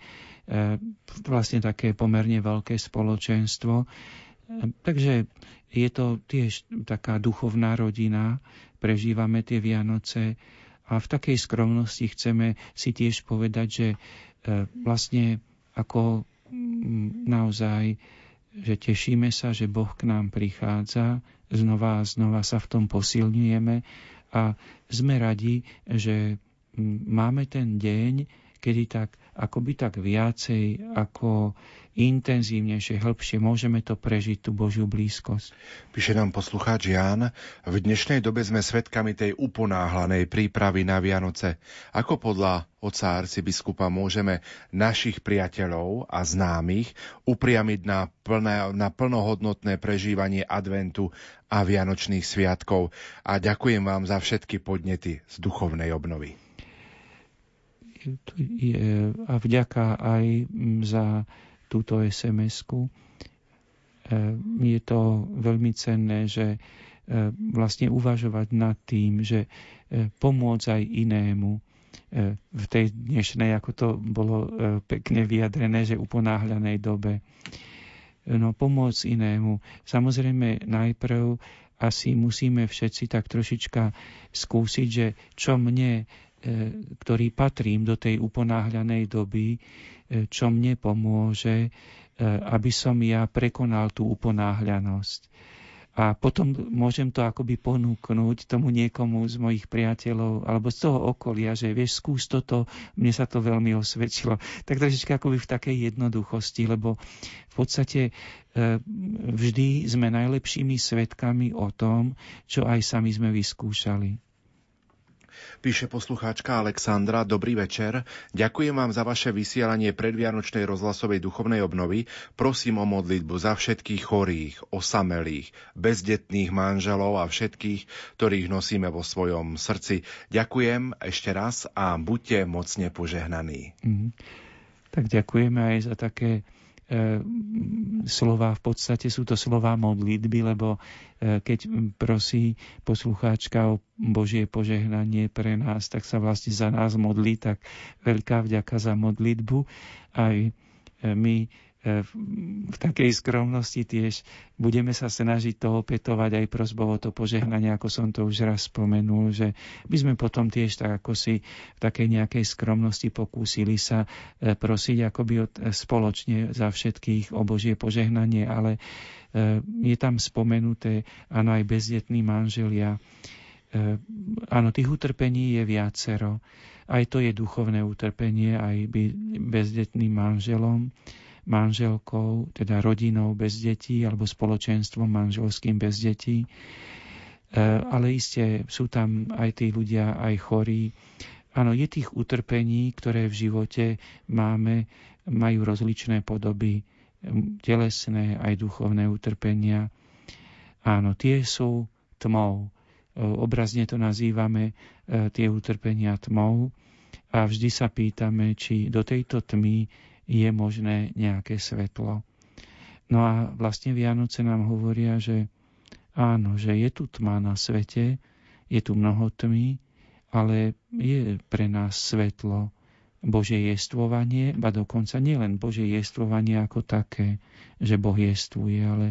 B: vlastne také pomerne veľké spoločenstvo. E, takže je to tiež taká duchovná rodina, prežívame tie Vianoce a v takej skromnosti chceme si tiež povedať, že e, vlastne ako naozaj, že tešíme sa, že Boh k nám prichádza, znova a znova sa v tom posilňujeme a sme radi, že máme ten deň, kedy tak akoby tak viacej, ako intenzívnejšie, hĺbšie môžeme to prežiť, tú Božiu blízkosť.
A: Píše nám poslucháč Ján, v dnešnej dobe sme svedkami tej uponáhlanej prípravy na Vianoce. Ako podľa oca arcibiskupa môžeme našich priateľov a známych upriamiť na, plné, na plnohodnotné prežívanie adventu a vianočných sviatkov. A ďakujem vám za všetky podnety z duchovnej obnovy
B: a vďaka aj za túto SMS-ku. E, je to veľmi cenné, že e, vlastne uvažovať nad tým, že e, pomôcť aj inému v tej dnešnej, ako to bolo pekne vyjadrené, že uponáhľanej dobe. No pomôcť inému. Samozrejme najprv asi musíme všetci tak trošička skúsiť, že čo mne ktorý patrím do tej uponáhľanej doby, e, čo mne pomôže, e, aby som ja prekonal tú uponáhľanosť. A potom môžem to akoby ponúknuť tomu niekomu z mojich priateľov alebo z toho okolia, že vieš, skús toto, mne sa to veľmi osvedčilo. Tak trošička akoby v takej jednoduchosti, lebo v podstate vždy sme najlepšími svetkami o tom, čo aj sami sme vyskúšali.
A: Píše poslucháčka Alexandra, dobrý večer. Ďakujem vám za vaše vysielanie predvianočnej rozhlasovej duchovnej obnovy. Prosím o modlitbu za všetkých chorých, osamelých, bezdetných manželov a všetkých, ktorých nosíme vo svojom srdci. Ďakujem ešte raz a buďte mocne požehnaní. Mm.
B: Tak ďakujeme aj za také slova, v podstate sú to slova modlitby, lebo e, keď prosí poslucháčka o Božie požehnanie pre nás, tak sa vlastne za nás modlí, tak veľká vďaka za modlitbu. Aj e, my v takej skromnosti tiež budeme sa snažiť to opätovať aj prosbou o to požehnanie, ako som to už raz spomenul, že by sme potom tiež tak ako si v takej nejakej skromnosti pokúsili sa e, prosiť akoby e, spoločne za všetkých o Božie požehnanie, ale e, je tam spomenuté, áno, aj bezdetní manželia. Áno, tých utrpení je viacero. Aj to je duchovné utrpenie, aj bezdetným manželom manželkou, teda rodinou bez detí alebo spoločenstvom manželským bez detí. E, ale iste sú tam aj tí ľudia, aj chorí. Áno, je tých utrpení, ktoré v živote máme, majú rozličné podoby, telesné aj duchovné utrpenia. Áno, tie sú tmou. E, obrazne to nazývame e, tie utrpenia tmou a vždy sa pýtame, či do tejto tmy je možné nejaké svetlo. No a vlastne Vianoce nám hovoria, že áno, že je tu tma na svete, je tu mnoho tmy, ale je pre nás svetlo, Božie jestvovanie, ba dokonca nielen Božie jestvovanie ako také, že Boh jestvuje, ale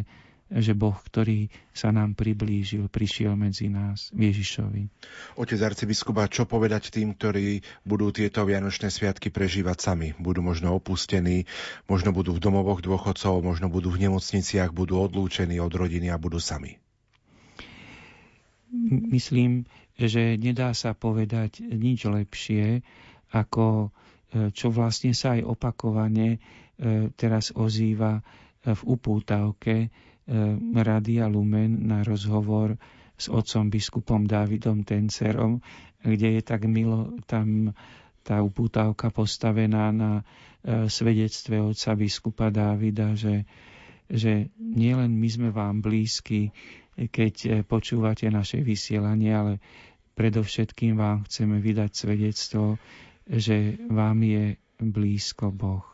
B: že Boh, ktorý sa nám priblížil, prišiel medzi nás, Ježišovi.
A: Otec arcibiskupa, čo povedať tým, ktorí budú tieto Vianočné sviatky prežívať sami? Budú možno opustení, možno budú v domovoch dôchodcov, možno budú v nemocniciach, budú odlúčení od rodiny a budú sami.
B: Myslím, že nedá sa povedať nič lepšie, ako e, čo vlastne sa aj opakovane e, teraz ozýva v upútavke Radia Lumen na rozhovor s otcom biskupom Dávidom Tencerom, kde je tak milo tam tá upútavka postavená na e, svedectve otca biskupa Dávida, že, že nielen my sme vám blízki, keď e, počúvate naše vysielanie, ale predovšetkým vám chceme vydať svedectvo, že vám je blízko Boh.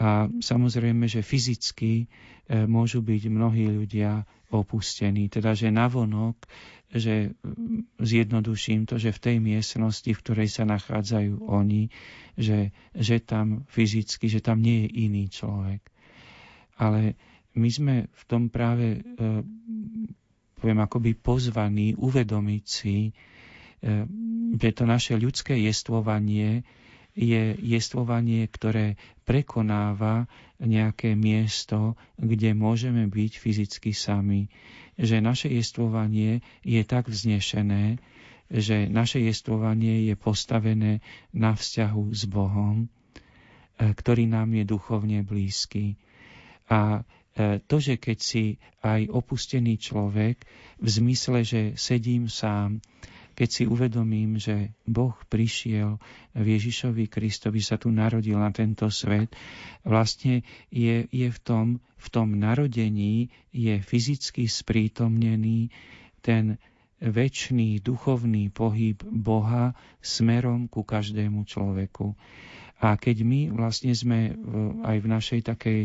B: A samozrejme, že fyzicky e, môžu byť mnohí ľudia opustení. Teda, že navonok, že zjednoduším to, že v tej miestnosti, v ktorej sa nachádzajú oni, že, že tam fyzicky, že tam nie je iný človek. Ale my sme v tom práve, e, poviem, akoby pozvaní uvedomiť si, e, že to naše ľudské jestvovanie je jestvovanie, ktoré prekonáva nejaké miesto, kde môžeme byť fyzicky sami. Že naše jestvovanie je tak vznešené, že naše jestvovanie je postavené na vzťahu s Bohom, e, ktorý nám je duchovne blízky. A e, to, že keď si aj opustený človek v zmysle, že sedím sám, keď si uvedomím, že Boh prišiel v Ježišovi Kristovi, sa tu narodil na tento svet, vlastne je, je v, tom, v tom narodení je fyzicky sprítomnený ten väčší duchovný pohyb Boha smerom ku každému človeku. A keď my vlastne sme aj v našej takej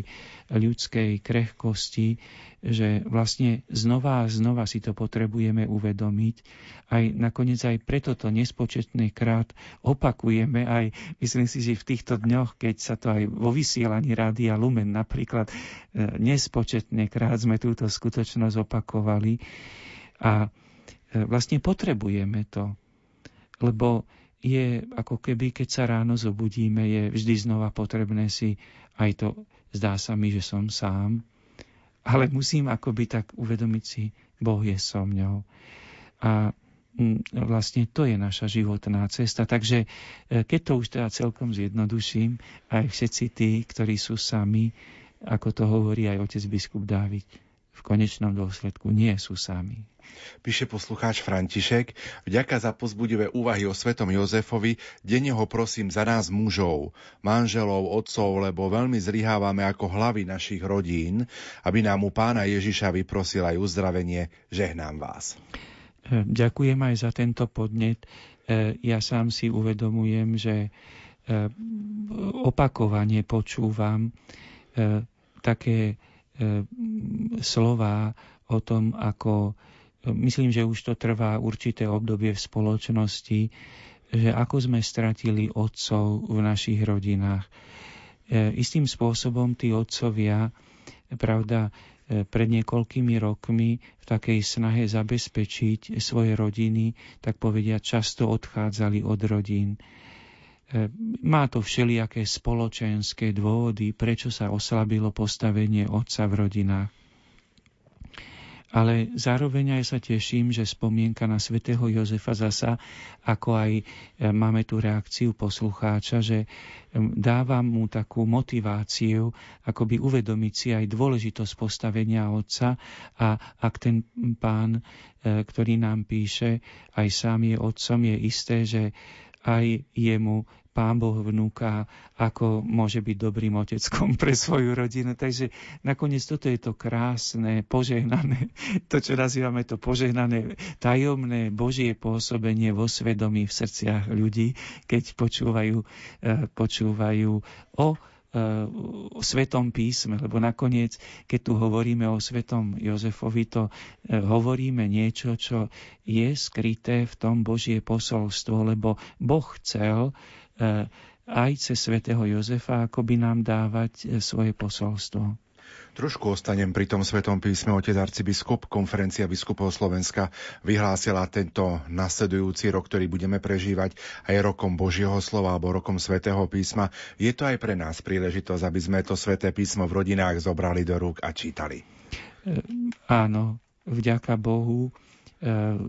B: ľudskej krehkosti, že vlastne znova a znova si to potrebujeme uvedomiť, aj nakoniec aj preto to nespočetný krát opakujeme, aj myslím si, že v týchto dňoch, keď sa to aj vo vysielaní Rádia Lumen napríklad e, nespočetný krát sme túto skutočnosť opakovali. A e, vlastne potrebujeme to, lebo je ako keby, keď sa ráno zobudíme, je vždy znova potrebné si aj to, zdá sa mi, že som sám, ale musím akoby tak uvedomiť si, Boh je so mňou. A mm, vlastne to je naša životná cesta. Takže e, keď to už teda celkom zjednoduším, aj všetci tí, ktorí sú sami, ako to hovorí aj otec biskup Dávid, v konečnom dôsledku nie sú sami.
A: Píše poslucháč František, vďaka za pozbudivé úvahy o svetom Jozefovi, denne ho prosím za nás mužov, manželov, otcov, lebo veľmi zlyhávame ako hlavy našich rodín, aby nám u pána Ježiša vyprosil aj uzdravenie, žehnám vás.
B: E, ďakujem aj za tento podnet. E, ja sám si uvedomujem, že e, opakovane počúvam také slova o tom, ako e, myslím, že už to trvá určité obdobie v spoločnosti, že ako sme stratili otcov v našich rodinách. E, istým spôsobom tí otcovia, pravda, pred niekoľkými rokmi v takej snahe zabezpečiť svoje rodiny, tak povedia, často odchádzali od rodín má to všelijaké spoločenské dôvody, prečo sa oslabilo postavenie otca v rodinách. ale zároveň aj sa teším, že spomienka na svätého Jozefa zasa, ako aj e, máme tu reakciu poslucháča, že dáva mu takú motiváciu, akoby uvedomiť si aj dôležitosť postavenia otca a ak ten pán, e, ktorý nám píše, aj sám je otcom, je isté, že aj jemu Pán Boh vnúka, ako môže byť dobrým oteckom pre svoju rodinu. Takže nakoniec toto je to krásne, požehnané, to, čo nazývame to požehnané, tajomné Božie pôsobenie vo svedomí v srdciach ľudí, keď počúvajú, eh, počúvajú o o Svetom písme, lebo nakoniec, keď tu hovoríme o Svetom Jozefovi, to e, hovoríme niečo, čo je skryté v tom Božie posolstvo, lebo Boh chcel e, aj cez Svetého Jozefa akoby nám dávať e, svoje posolstvo.
A: Trošku ostanem pri tom Svetom písme. Otec arcibiskup, konferencia biskupov Slovenska vyhlásila tento nasledujúci rok, ktorý budeme prežívať aj rokom Božieho slova alebo rokom Svetého písma. Je to aj pre nás príležitosť, aby sme to Sveté písmo v rodinách zobrali do rúk a čítali. E,
B: áno, vďaka Bohu e,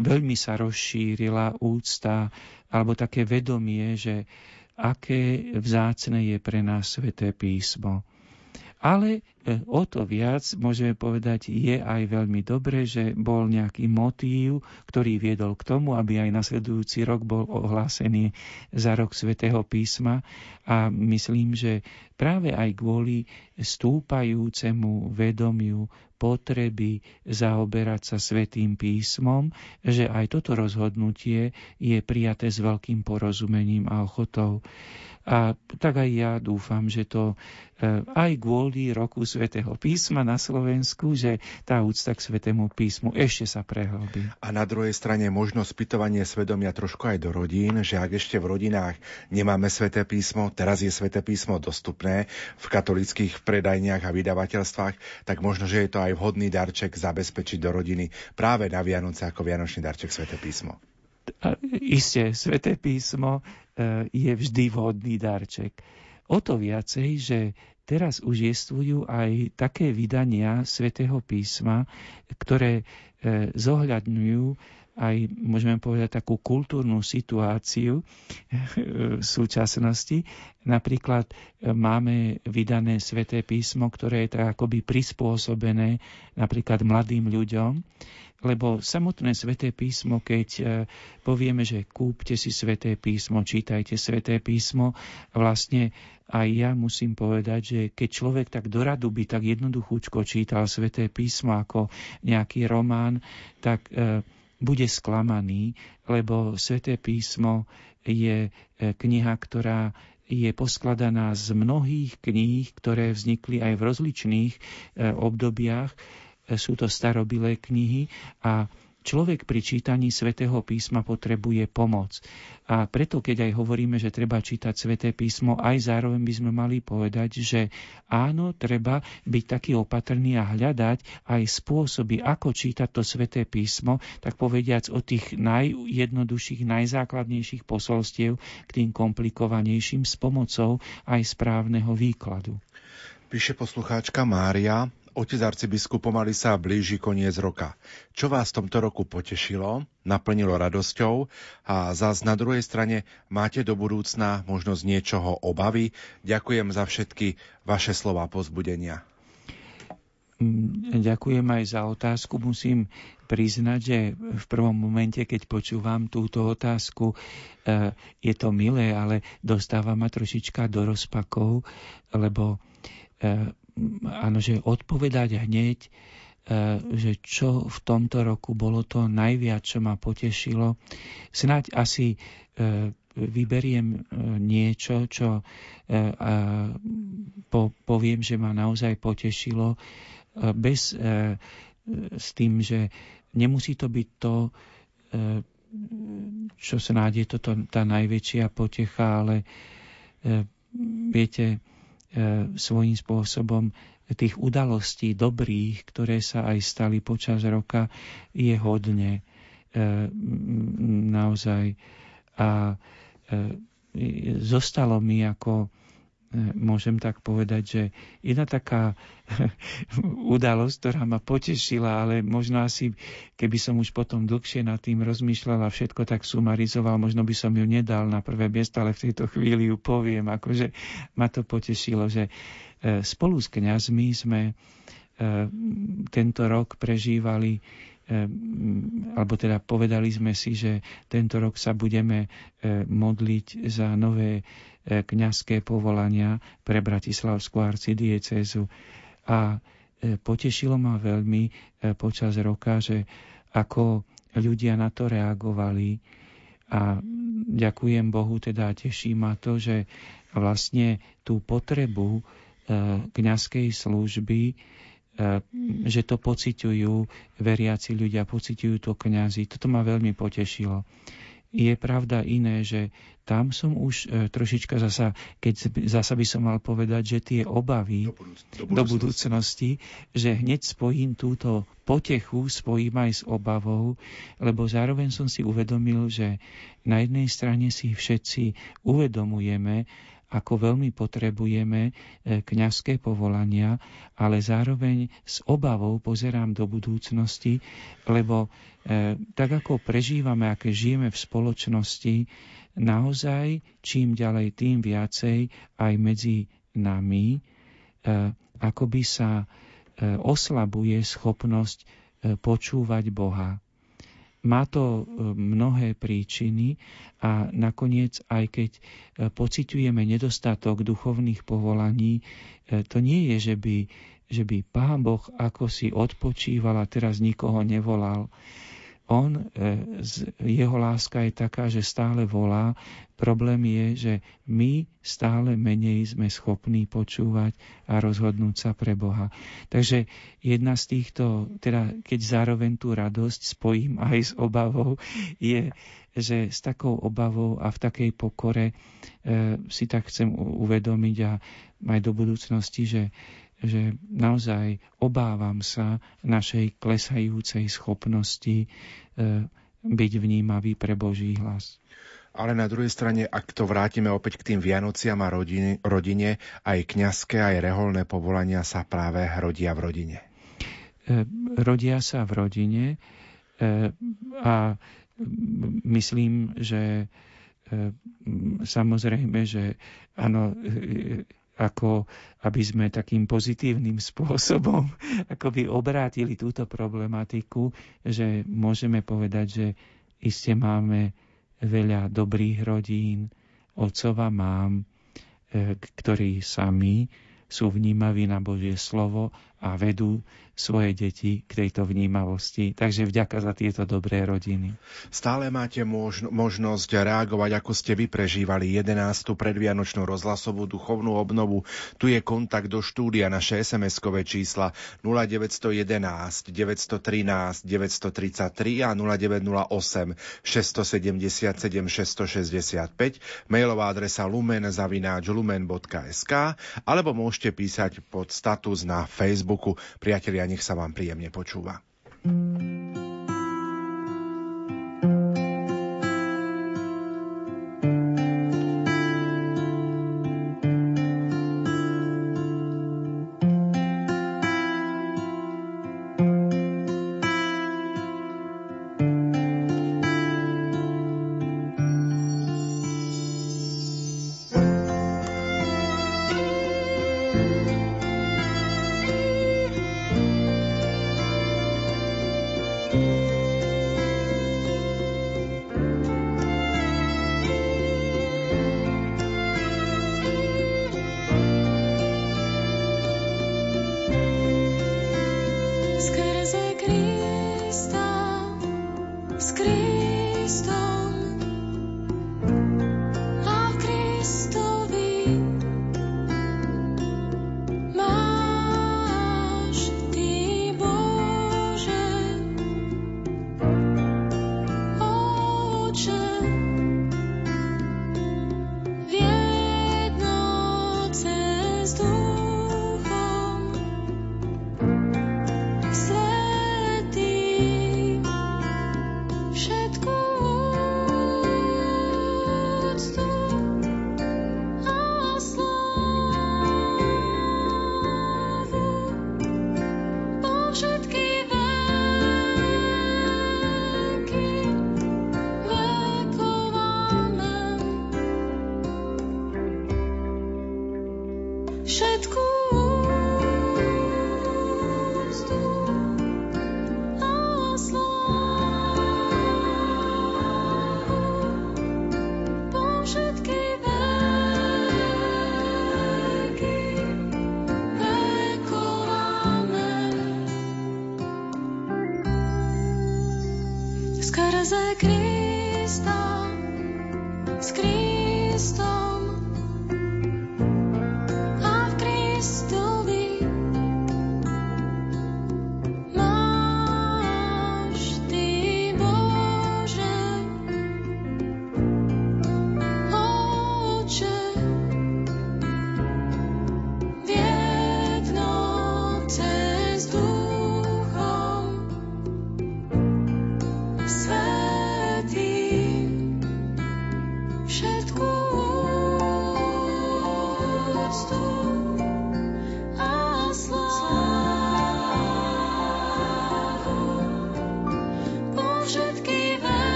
B: veľmi sa rozšírila úcta alebo také vedomie, že aké vzácne je pre nás Sveté písmo. Ale e, o to viac môžeme povedať, je aj veľmi dobré, že bol nejaký motív, ktorý viedol k tomu, aby aj nasledujúci rok bol ohlásený za rok svätého písma a myslím, že práve aj kvôli stúpajúcemu vedomiu potreby zaoberať sa svetým písmom, že aj toto rozhodnutie je prijaté s veľkým porozumením a ochotou. A tak aj ja dúfam, že to e, aj kvôli roku svätého písma na Slovensku, že tá úcta k svätému písmu ešte sa prehlbí.
A: A na druhej strane možno spytovanie svedomia trošku aj do rodín, že ak ešte v rodinách nemáme sväté písmo, teraz je sväté písmo dostupné v katolických predajniach a vydavateľstvách, tak možno, že je to aj vhodný darček zabezpečiť do rodiny práve na Vianoce ako Vianočný darček sväté písmo.
B: Isté, sväté písmo e, je vždy vhodný darček. O to viacej, že teraz už jestvujú aj také vydania svätého písma, ktoré e, zohľadňujú aj, môžeme povedať, takú kultúrnu situáciu v súčasnosti. Napríklad máme vydané sväté písmo, ktoré je tak akoby prispôsobené napríklad mladým ľuďom lebo samotné sväté písmo, keď e, povieme, že kúpte si sväté písmo, čítajte sväté písmo, vlastne aj ja musím povedať, že keď človek tak doradu by tak jednoduchúčko čítal sväté písmo ako nejaký román, tak e, bude sklamaný, lebo sväté písmo je e, kniha, ktorá je poskladaná z mnohých kníh, ktoré vznikli aj v rozličných obdobiach. Sú to starobilé knihy a človek pri čítaní svätého písma potrebuje pomoc. A preto, keď aj hovoríme, že treba čítať sväté písmo, aj zároveň by sme mali povedať, že áno, treba byť taký opatrný a hľadať aj spôsoby, ako čítať to sväté písmo, tak povediac od tých najjednoduchších, najzákladnejších posolstiev k tým komplikovanejším s pomocou aj správneho výkladu.
A: Píše poslucháčka Mária, Otec arcibiskup pomaly sa blíži koniec roka. Čo vás v tomto roku potešilo, naplnilo radosťou a zás na druhej strane máte do budúcna možno z niečoho obavy? Ďakujem za všetky vaše slova pozbudenia.
B: Mm, ďakujem aj za otázku. Musím priznať, že v prvom momente, keď počúvam túto otázku, eh, je to milé, ale dostáva ma trošička do rozpakov, lebo eh, áno, že odpovedať hneď, e, že čo v tomto roku bolo to najviac, čo ma potešilo. Snáď asi e, vyberiem e, niečo, čo poviem, že ma naozaj potešilo, bez s tým, že nemusí to byť to, čo snáď je toto tá najväčšia potecha, ale viete, svojím spôsobom tých udalostí dobrých, ktoré sa aj stali počas roka, je hodne e, naozaj. A e, zostalo mi ako môžem tak povedať, že jedna taká udalosť, ktorá ma potešila, ale možno asi, keby som už potom dlhšie nad tým rozmýšľal a všetko tak sumarizoval, možno by som ju nedal na prvé miesto, ale v tejto chvíli ju poviem, akože ma to potešilo, že e, spolu s kňazmi sme e, tento rok prežívali alebo teda povedali sme si, že tento rok sa budeme modliť za nové E, kňazské povolania pre Bratislavskú arcidiecezu. A e, potešilo ma veľmi e, počas roka, že ako ľudia na to reagovali a ďakujem Bohu, teda teší ma to, že vlastne tú potrebu kňazskej služby že to pociťujú veriaci ľudia, pociťujú to kňazi. Toto ma veľmi potešilo je pravda iné, že tam som už e, trošička zasa, keď zasa by som mal povedať, že tie obavy do, budúc- do, budúcnosti. do budúcnosti, že hneď spojím túto potechu, spojím aj s obavou, lebo zároveň som si uvedomil, že na jednej strane si všetci uvedomujeme, ako veľmi potrebujeme e, kňazské povolania, ale zároveň s obavou pozerám do budúcnosti, lebo e, tak ako prežívame, aké žijeme v spoločnosti, naozaj čím ďalej, tým viacej aj medzi nami, e, ako by sa oslabuje schopnosť počúvať Boha. Má to e, mnohé príčiny a nakoniec, aj keď e, pociťujeme nedostatok duchovných povolaní, e, to nie je, že by, že by Pán Boh ako si odpočíval a teraz nikoho nevolal on, e, jeho láska je taká, že stále volá. Problém je, že my stále menej sme schopní počúvať a rozhodnúť sa pre Boha. Takže jedna z týchto, teda keď zároveň tú radosť spojím aj s obavou, je, že s takou obavou a v takej pokore e, si tak chcem uvedomiť a aj do budúcnosti, že že naozaj obávam sa našej klesajúcej schopnosti e, byť vnímavý pre Boží hlas.
A: Ale na druhej strane, ak to vrátime opäť k tým Vianociam a rodine, rodine aj kňazské, aj reholné povolania sa práve rodia v rodine.
B: E, rodia sa v rodine e, a myslím, že samozrejme, že áno, ako aby sme takým pozitívnym spôsobom akoby obrátili túto problematiku, že môžeme povedať, že iste máme veľa dobrých rodín, otcova mám, e, ktorí sami sú vnímaví na Božie slovo a vedú svoje deti k tejto vnímavosti. Takže vďaka za tieto dobré rodiny.
A: Stále máte možno, možnosť reagovať, ako ste vy prežívali 11. predvianočnú rozhlasovú duchovnú obnovu. Tu je kontakt do štúdia naše SMS-kové čísla 0911 913 933 a 0908 677 665, mailová adresa lumen zavináč lumen.sk alebo môžete písať pod status na Facebooku. Priatelia, nech sa vám príjemne počúva.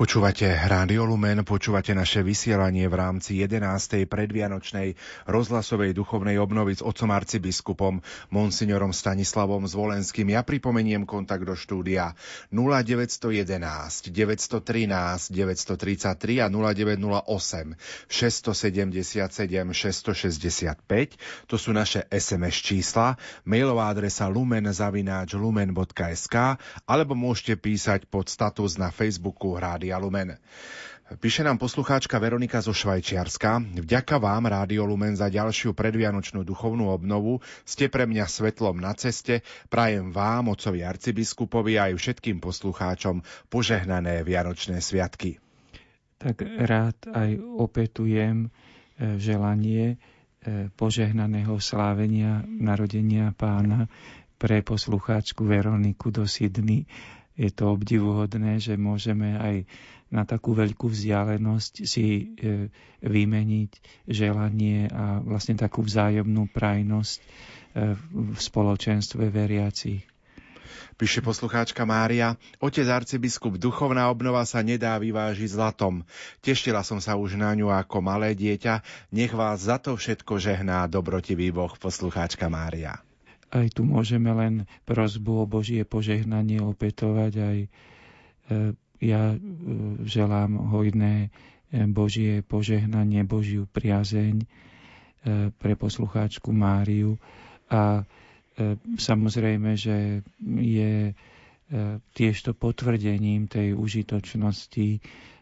A: Počúvate Rádio Lumen, počúvate naše vysielanie v rámci 11. predvianočnej rozhlasovej duchovnej obnovy s otcom arcibiskupom Monsignorom Stanislavom Zvolenským. Ja pripomeniem kontakt do štúdia 0911 913 933 a 0908 677 665. To sú naše SMS čísla, mailová adresa lumen.lumen.sk alebo môžete písať pod status na Facebooku Rádio Rádia Lumen. Píše nám poslucháčka Veronika zo Švajčiarska. Vďaka vám, Rádio Lumen, za ďalšiu predvianočnú duchovnú obnovu. Ste pre mňa svetlom na ceste. Prajem vám, ocovi arcibiskupovi aj všetkým poslucháčom požehnané Vianočné sviatky.
B: Tak rád aj opetujem e, želanie e, požehnaného slávenia narodenia pána pre poslucháčku Veroniku do Sydney je to obdivuhodné, že môžeme aj na takú veľkú vzdialenosť si e, vymeniť želanie a vlastne takú vzájomnú prajnosť e, v spoločenstve veriacich.
A: Píše poslucháčka Mária, otec arcibiskup, duchovná obnova sa nedá vyvážiť zlatom. Teštila som sa už na ňu ako malé dieťa, nech vás za to všetko žehná dobrotivý Boh, poslucháčka Mária.
B: Aj tu môžeme len prozbu o Božie požehnanie opätovať. Aj e, ja e, želám hojné Božie požehnanie, Božiu priazeň pre poslucháčku Máriu a samozrejme, že je tiež to potvrdením tej užitočnosti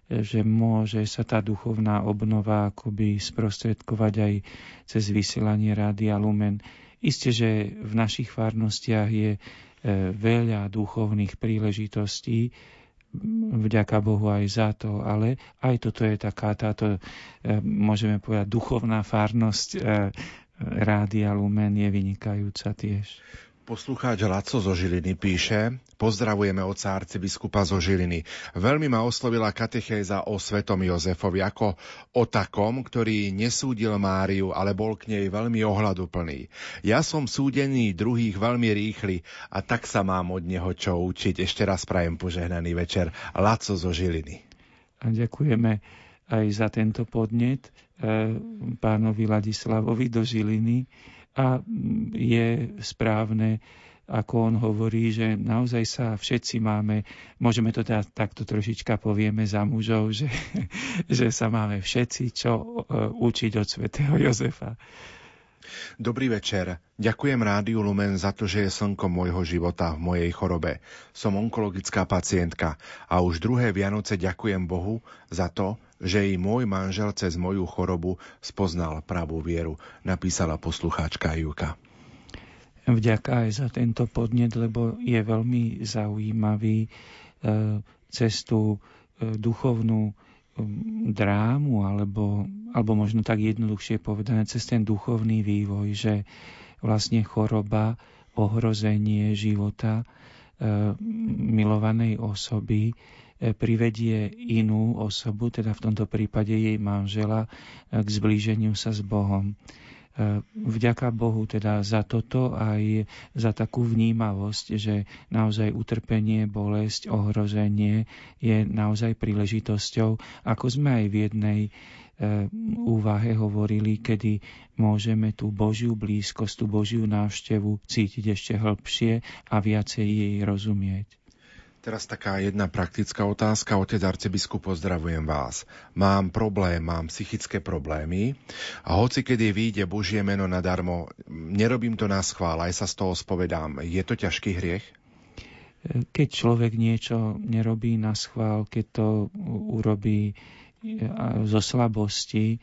B: že môže sa tá duchovná obnova akoby sprostredkovať aj cez vysielanie Rádia Lumen. Isté, že v našich farnostiach je e, veľa duchovných príležitostí, vďaka Bohu aj za to, ale aj toto je taká táto, e, môžeme povedať, duchovná farnosť e, Rádia Lumen je vynikajúca tiež.
A: Poslucháč Laco zo Žiliny píše, pozdravujeme oca arcibiskupa zo Žiliny. Veľmi ma oslovila katechéza o svetom Jozefovi ako o takom, ktorý nesúdil Máriu, ale bol k nej veľmi ohľaduplný. Ja som súdený druhých veľmi rýchly a tak sa mám od neho čo učiť. Ešte raz prajem požehnaný večer. Laco zo Žiliny.
B: A ďakujeme aj za tento podnet e, pánovi Ladislavovi do Žiliny a je správne, ako on hovorí, že naozaj sa všetci máme, môžeme to teda takto trošička povieme za mužov, že, že sa máme všetci čo e, učiť od svätého Jozefa.
A: Dobrý večer. Ďakujem Rádiu Lumen za to, že je slnko môjho života v mojej chorobe. Som onkologická pacientka a už druhé Vianoce ďakujem Bohu za to, že i môj manžel cez moju chorobu spoznal pravú vieru, napísala poslucháčka Juka.
B: Vďaka aj za tento podnet, lebo je veľmi zaujímavý e, cestu e, duchovnú drámu, alebo, alebo možno tak jednoduchšie povedané, cez ten duchovný vývoj, že vlastne choroba, ohrozenie života e, milovanej osoby privedie inú osobu, teda v tomto prípade jej manžela, e, k zblíženiu sa s Bohom. E, vďaka Bohu teda za toto aj za takú vnímavosť, že naozaj utrpenie, bolesť, ohrozenie je naozaj príležitosťou, ako sme aj v jednej úvahe hovorili, kedy môžeme tú Božiu blízkosť, tú Božiu návštevu cítiť ešte hĺbšie a viacej jej rozumieť.
A: Teraz taká jedna praktická otázka. Otec arcibiskup, pozdravujem vás. Mám problém, mám psychické problémy a hoci kedy vyjde Božie meno nadarmo, nerobím to na schvál, aj sa z toho spovedám. Je to ťažký hriech?
B: Keď človek niečo nerobí na schvál, keď to urobí zo slabosti,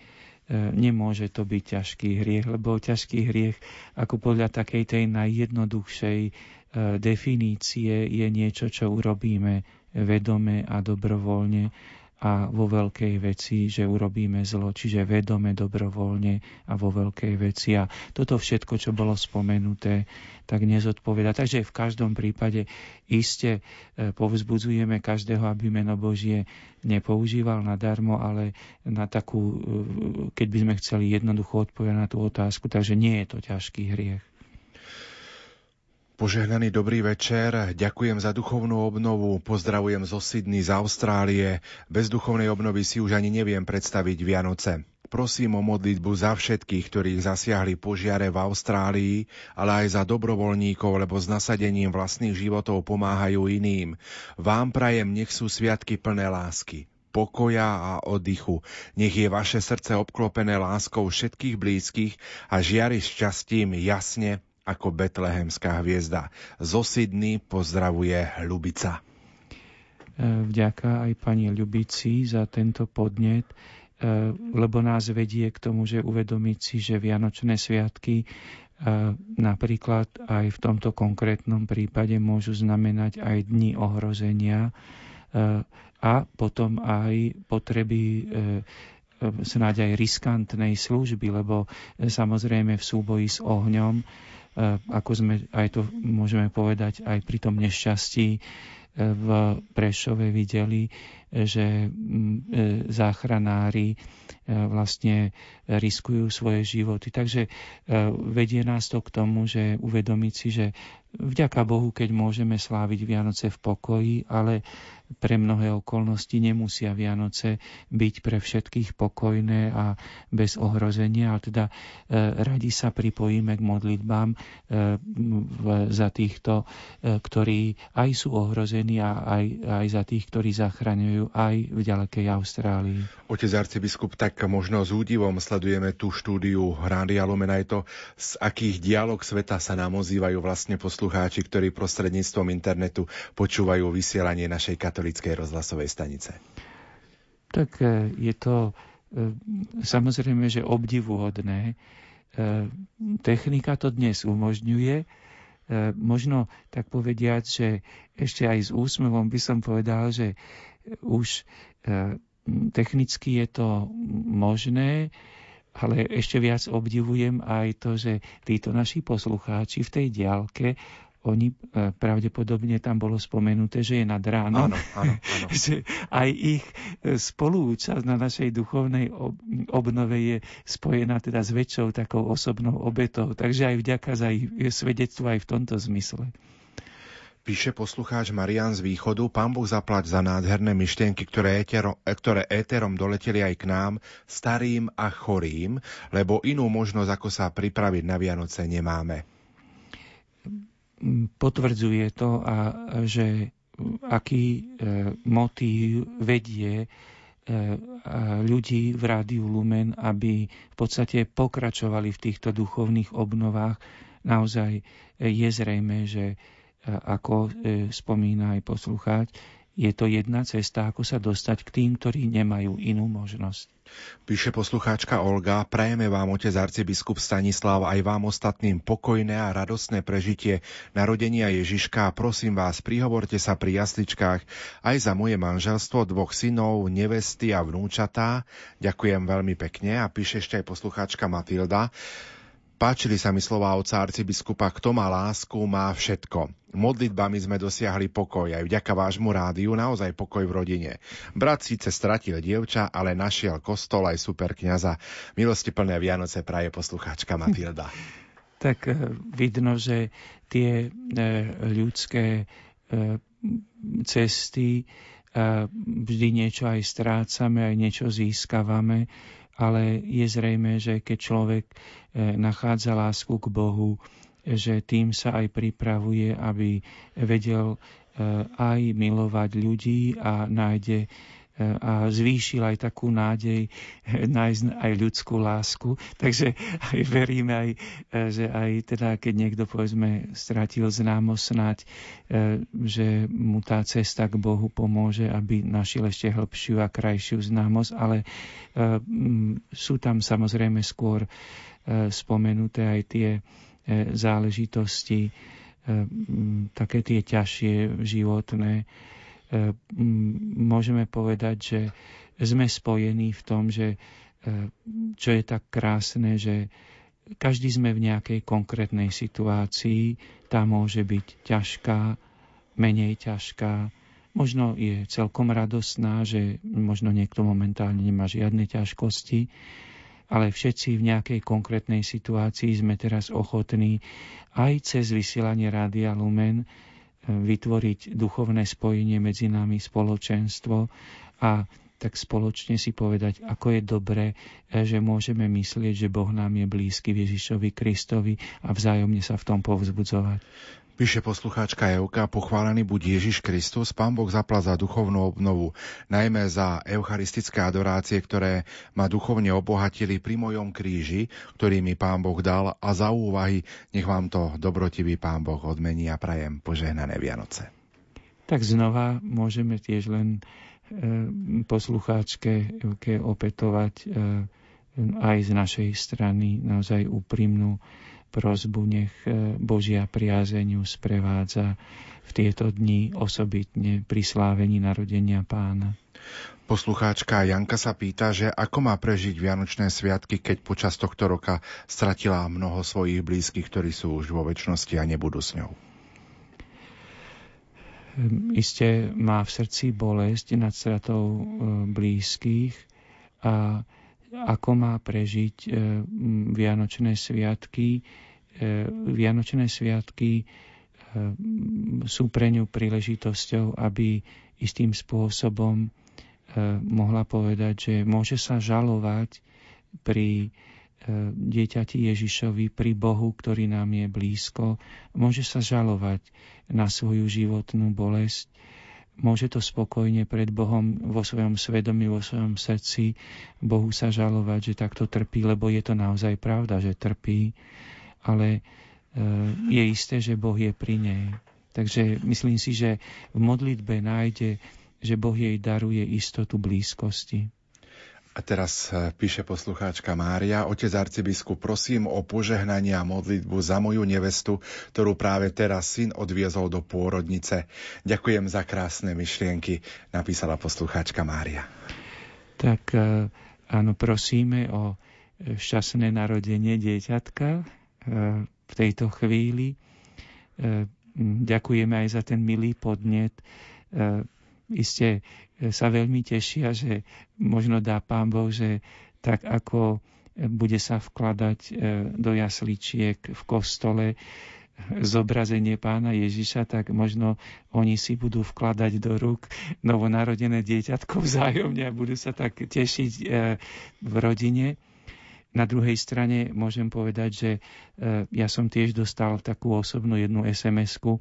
B: nemôže to byť ťažký hriech, lebo ťažký hriech, ako podľa takej tej najjednoduchšej E, definície je niečo, čo urobíme vedome a dobrovoľne a vo veľkej veci, že urobíme zlo, čiže vedome, dobrovoľne a vo veľkej veci. A toto všetko, čo bolo spomenuté, tak nezodpoveda. Takže v každom prípade iste e, povzbudzujeme každého, aby meno Božie nepoužíval nadarmo, ale na takú, e, keď by sme chceli jednoducho odpovedať na tú otázku, takže nie je to ťažký hriech.
A: Požehnaný dobrý večer, ďakujem za duchovnú obnovu, pozdravujem zo Sydney, z Austrálie. Bez duchovnej obnovy si už ani neviem predstaviť Vianoce. Prosím o modlitbu za všetkých, ktorých zasiahli požiare v Austrálii, ale aj za dobrovoľníkov, lebo s nasadením vlastných životov pomáhajú iným. Vám prajem, nech sú sviatky plné lásky, pokoja a oddychu. Nech je vaše srdce obklopené láskou všetkých blízkych a žiari šťastím jasne ako betlehemská hviezda. Zo Sydney pozdravuje Ľubica.
B: E, vďaka aj pani Ľubici za tento podnet, e, lebo nás vedie k tomu, že uvedomiť si, že Vianočné sviatky e, napríklad aj v tomto konkrétnom prípade môžu znamenať aj dni ohrozenia a potom aj potreby snáď aj riskantnej služby, lebo samozrejme v súboji s ohňom ako sme aj to môžeme povedať aj pri tom nešťastí, v Prešove videli, že záchranári vlastne riskujú svoje životy. Takže vedie nás to k tomu, že uvedomiť si, že vďaka Bohu, keď môžeme sláviť Vianoce v pokoji, ale pre mnohé okolnosti nemusia Vianoce byť pre všetkých pokojné a bez ohrozenia, ale teda e, radi sa pripojíme k modlitbám e, za týchto, e, ktorí aj sú ohrození a aj, aj za tých, ktorí zachraňujú aj v ďalekej Austrálii.
A: Otec arcibiskup, tak možno s údivom sledujeme tú štúdiu Rádia Lumen aj to, z akých dialog sveta sa nám ozývajú vlastne poslucháči, ktorí prostredníctvom internetu počúvajú vysielanie našej katolíckej rozhlasovej stanice?
B: Tak e, je to e, samozrejme, že obdivuhodné. E, technika to dnes umožňuje. Možno tak povediať, že ešte aj s úsmevom by som povedal, že už technicky je to možné, ale ešte viac obdivujem aj to, že títo naši poslucháči v tej diálke oni e, pravdepodobne tam bolo spomenuté, že je nad ránom.
A: Áno, áno, áno.
B: že aj ich e, spolúčasť na našej duchovnej obnove je spojená teda s väčšou takou osobnou obetou. Takže aj vďaka za ich svedectvo aj v tomto zmysle.
A: Píše poslucháč Marian z východu, pán Boh zaplať za nádherné myšlienky, ktoré, étero, ktoré éterom doleteli aj k nám, starým a chorým, lebo inú možnosť, ako sa pripraviť na Vianoce, nemáme
B: potvrdzuje to, a, že aký e, motív vedie e, ľudí v Rádiu Lumen, aby v podstate pokračovali v týchto duchovných obnovách. Naozaj je zrejme, že ako spomína aj poslucháč, je to jedna cesta, ako sa dostať k tým, ktorí nemajú inú možnosť.
A: Píše poslucháčka Olga, prajeme vám, otec arcibiskup Stanislav, aj vám ostatným pokojné a radostné prežitie narodenia Ježiška a prosím vás, prihovorte sa pri jasličkách aj za moje manželstvo dvoch synov, nevesty a vnúčatá. Ďakujem veľmi pekne a píše ešte aj poslucháčka Matilda. Páčili sa mi slova oca arcibiskupa, kto má lásku, má všetko. Modlitbami sme dosiahli pokoj, aj vďaka vášmu rádiu naozaj pokoj v rodine. Brat síce stratil dievča, ale našiel kostol aj super kniaza. Milosti plné Vianoce praje poslucháčka Matilda.
B: tak eh, vidno, že tie eh, ľudské eh, cesty vždy niečo aj strácame, aj niečo získavame ale je zrejme, že keď človek e, nachádza lásku k Bohu, že tým sa aj pripravuje, aby vedel e, aj milovať ľudí a nájde a zvýšil aj takú nádej nájsť aj ľudskú lásku. Takže aj veríme aj, že aj teda, keď niekto povedzme stratil známosť snáď, že mu tá cesta k Bohu pomôže, aby našiel ešte hĺbšiu a krajšiu známosť, ale sú tam samozrejme skôr spomenuté aj tie záležitosti, také tie ťažšie životné, môžeme povedať, že sme spojení v tom, že e, čo je tak krásne, že každý sme v nejakej konkrétnej situácii, tá môže byť ťažká, menej ťažká, možno je celkom radosná, že možno niekto momentálne nemá žiadne ťažkosti, ale všetci v nejakej konkrétnej situácii sme teraz ochotní aj cez vysielanie Rádia Lumen vytvoriť duchovné spojenie medzi nami, spoločenstvo a tak spoločne si povedať, ako je dobré, že môžeme myslieť, že Boh nám je blízky Ježišovi Kristovi a vzájomne sa v tom povzbudzovať.
A: Píše poslucháčka Euka, pochválený buď Ježiš Kristus, Pán Boh zapla za duchovnú obnovu, najmä za eucharistické adorácie, ktoré ma duchovne obohatili pri mojom kríži, ktorý mi Pán Boh dal a za úvahy nech vám to dobrotivý Pán Boh odmení a prajem požehnané Vianoce.
B: Tak znova môžeme tiež len e, poslucháčke Euke opetovať e, aj z našej strany naozaj úprimnú prozbu nech e, Božia priazeniu sprevádza v tieto dni osobitne pri slávení narodenia pána.
A: Poslucháčka Janka sa pýta, že ako má prežiť Vianočné sviatky, keď počas tohto roka stratila mnoho svojich blízkych, ktorí sú už vo väčšnosti a nebudú s ňou.
B: iste má v srdci bolesť nad stratou blízkych a ako má prežiť Vianočné sviatky. Vianočné sviatky sú pre ňu príležitosťou, aby istým spôsobom mohla povedať, že môže sa žalovať pri dieťati Ježišovi, pri Bohu, ktorý nám je blízko, môže sa žalovať na svoju životnú bolesť, môže to spokojne pred Bohom vo svojom svedomí, vo svojom srdci Bohu sa žalovať, že takto trpí, lebo je to naozaj pravda, že trpí, ale e, je isté, že Boh je pri nej. Takže myslím si, že v modlitbe nájde, že Boh jej daruje istotu blízkosti.
A: A teraz e, píše poslucháčka Mária. Otec arcibiskup, prosím o požehnanie a modlitbu za moju nevestu, ktorú práve teraz syn odviezol do pôrodnice. Ďakujem za krásne myšlienky, napísala poslucháčka Mária.
B: Tak e, áno, prosíme o e, šťastné narodenie dieťatka v tejto chvíli. Ďakujeme aj za ten milý podnet. Isté sa veľmi tešia, že možno dá Pán Boh, že tak ako bude sa vkladať e, do jasličiek v kostole zobrazenie pána Ježiša, tak možno oni si budú vkladať do rúk novonarodené dieťatko vzájomne a budú sa tak tešiť e, v rodine. Na druhej strane môžem povedať, že e, ja som tiež dostal takú osobnú jednu SMS-ku, e,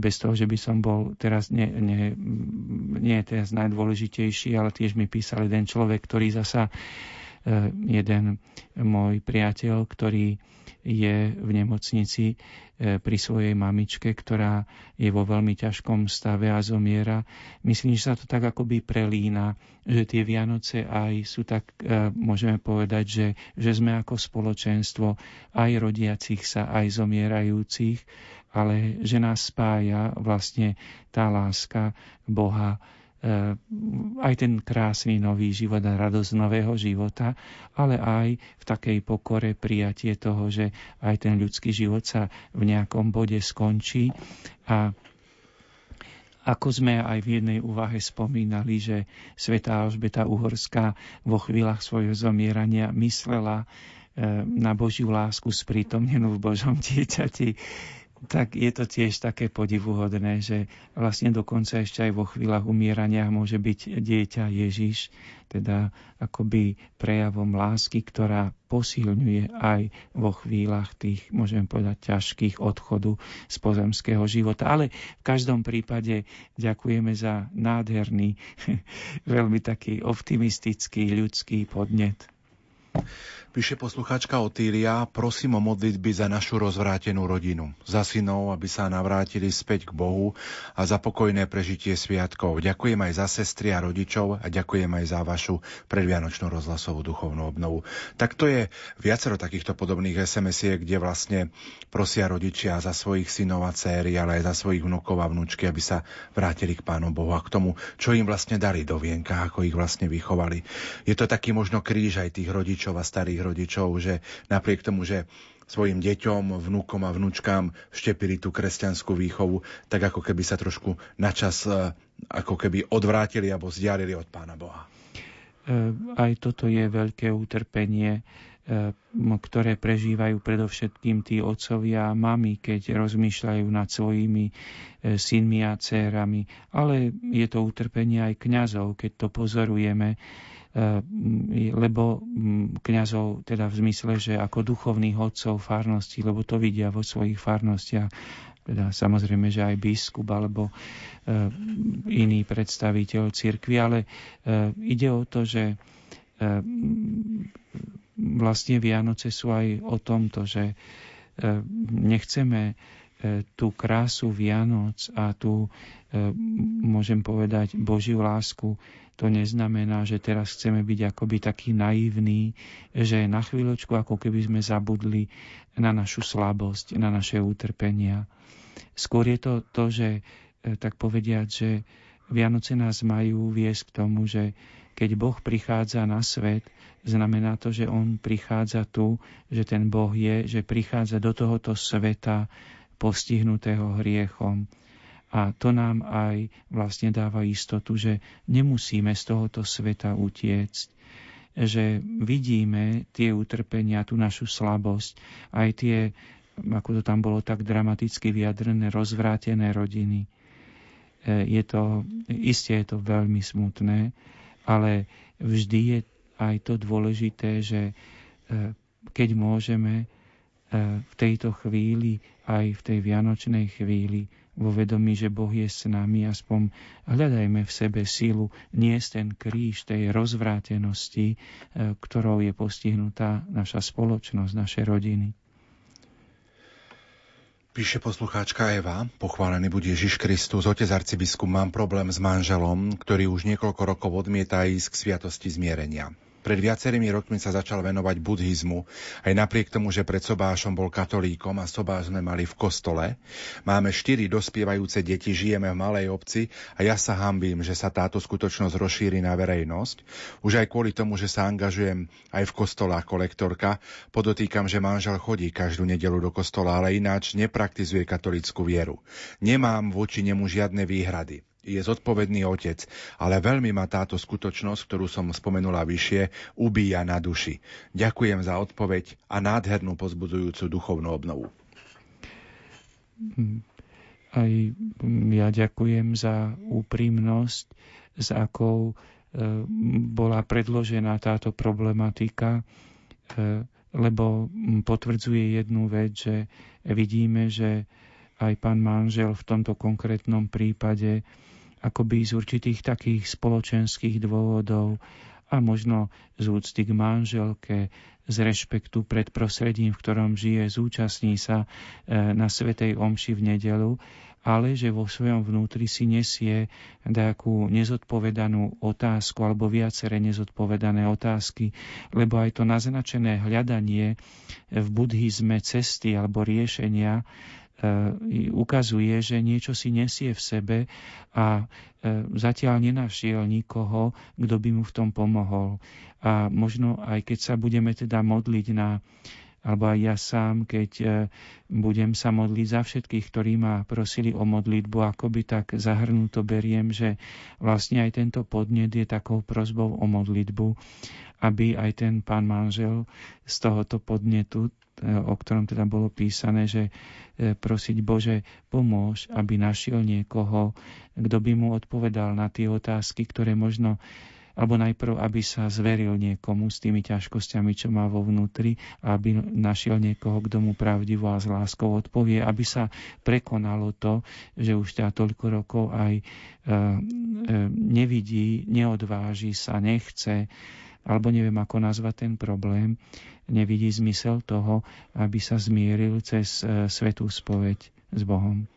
B: bez toho, že by som bol teraz, nie, nie, nie teraz najdôležitejší, ale tiež mi písal jeden človek, ktorý zasa jeden môj priateľ, ktorý je v nemocnici e, pri svojej mamičke, ktorá je vo veľmi ťažkom stave a zomiera. Myslím, že sa to tak akoby prelína, že tie Vianoce aj sú tak, e, môžeme povedať, že, že sme ako spoločenstvo aj rodiacich sa, aj zomierajúcich, ale že nás spája vlastne tá láska Boha, Eh, aj ten krásny nový život a radosť nového života, ale aj v takej pokore prijatie toho, že aj ten ľudský život sa v nejakom bode skončí. A ako sme aj v jednej úvahe spomínali, že svetá Alžbeta Uhorská vo chvíľach svojho zomierania myslela eh, na Božiu lásku sprítomnenú v Božom dieťati, tak je to tiež také podivuhodné, že vlastne dokonca ešte aj vo chvíľach umierania môže byť dieťa Ježiš, teda akoby prejavom lásky, ktorá posilňuje aj vo chvíľach tých, môžem povedať, ťažkých odchodu z pozemského života. Ale v každom prípade ďakujeme za nádherný, veľmi taký optimistický ľudský podnet.
A: Píše poslucháčka Otília, prosím o modlitby za našu rozvrátenú rodinu, za synov, aby sa navrátili späť k Bohu a za pokojné prežitie sviatkov. Ďakujem aj za sestry a rodičov a ďakujem aj za vašu predvianočnú rozhlasovú duchovnú obnovu. Tak to je viacero takýchto podobných SMS-iek, kde vlastne prosia rodičia za svojich synov a céry, ale aj za svojich vnúkov a vnúčky, aby sa vrátili k Pánu Bohu a k tomu, čo im vlastne dali do vienka, ako ich vlastne vychovali. Je to taký možno kríž aj tých rodičov a starých starých rodičov, že napriek tomu, že svojim deťom, vnúkom a vnúčkám štepili tú kresťanskú výchovu, tak ako keby sa trošku načas e, ako keby odvrátili alebo vzdialili od Pána Boha.
B: E, aj toto je veľké utrpenie, e, ktoré prežívajú predovšetkým tí otcovia a mami, keď rozmýšľajú nad svojimi synmi a dcérami. Ale je to utrpenie aj kňazov, keď to pozorujeme lebo mm, kňazov teda v zmysle, že ako duchovných hodcov farnosti, lebo to vidia vo svojich farnostiach, teda samozrejme, že aj biskup alebo eh, iný predstaviteľ cirkvi, ale eh, ide o to, že vlastne Vianoce sú aj o tomto, že nechceme tú krásu Vianoc a tú, môžem povedať, Božiu lásku to neznamená, že teraz chceme byť akoby taký naivní, že na chvíľočku ako keby sme zabudli na našu slabosť, na naše utrpenia. Skôr je to to, že e, tak povediať, že Vianoce nás majú viesť k tomu, že keď Boh prichádza na svet, znamená to, že On prichádza tu, že ten Boh je, že prichádza do tohoto sveta postihnutého hriechom A to nám aj vlastne dáva istotu, že nemusíme z tohoto sveta utiecť, že vidíme tie utrpenia, tú našu slabosť, aj tie, ako to tam bolo tak dramaticky vyjadrené, rozvrátené rodiny. E, je to, isté je to veľmi smutné, ale vždy je aj to dôležité, že e, keď môžeme e, v tejto chvíli, aj v tej vianočnej chvíli, vo vedomí, že Boh je s nami, aspoň hľadajme v sebe sílu niesť ten kríž tej rozvrátenosti, e, ktorou je postihnutá naša spoločnosť, naše rodiny.
A: Píše poslucháčka Eva, pochválený bude Ježiš Kristus, otec arcibiskup, mám problém s manželom, ktorý už niekoľko rokov odmieta ísť k sviatosti zmierenia. Pred viacerými rokmi sa začal venovať buddhizmu. Aj napriek tomu, že pred Sobášom bol katolíkom a Sobáš sme mali v kostole. Máme štyri dospievajúce deti, žijeme v malej obci a ja sa hambím, že sa táto skutočnosť rozšíri na verejnosť. Už aj kvôli tomu, že sa angažujem aj v kostole ako lektorka, podotýkam, že manžel chodí každú nedelu do kostola, ale ináč nepraktizuje katolickú vieru. Nemám voči nemu žiadne výhrady je zodpovedný otec, ale veľmi ma táto skutočnosť, ktorú som spomenula vyššie, ubíja na duši. Ďakujem za odpoveď a nádhernú pozbudzujúcu duchovnú obnovu.
B: Aj ja ďakujem za úprimnosť, s akou e, bola predložená táto problematika, e, lebo potvrdzuje jednu vec, že vidíme, že aj pán manžel v tomto konkrétnom prípade akoby z určitých takých spoločenských dôvodov a možno z úcty k manželke, z rešpektu pred prostredím, v ktorom žije, zúčastní sa e, na Svetej Omši v nedelu, ale že vo svojom vnútri si nesie nejakú nezodpovedanú otázku alebo viaceré nezodpovedané otázky, lebo aj to naznačené hľadanie v buddhizme cesty alebo riešenia ukazuje, že niečo si nesie v sebe a e, zatiaľ nenašiel nikoho, kto by mu v tom pomohol. A možno aj keď sa budeme teda modliť na alebo aj ja sám, keď e, budem sa modliť za všetkých, ktorí ma prosili o modlitbu, akoby tak zahrnuto beriem, že vlastne aj tento podnet je takou prozbou o modlitbu, aby aj ten pán manžel z tohoto podnetu o ktorom teda bolo písané, že e, prosiť Bože, pomôž, aby našiel niekoho, kto by mu odpovedal na tie otázky, ktoré možno alebo najprv, aby sa zveril niekomu s tými ťažkosťami, čo má vo vnútri, aby našiel niekoho, kto mu pravdivo a s láskou odpovie, aby sa prekonalo to, že už ťa toľko rokov aj e, e, nevidí, neodváži sa, nechce, alebo neviem, ako nazvať ten problém, nevidí zmysel toho, aby sa zmieril cez e, svetú spoveď s Bohom.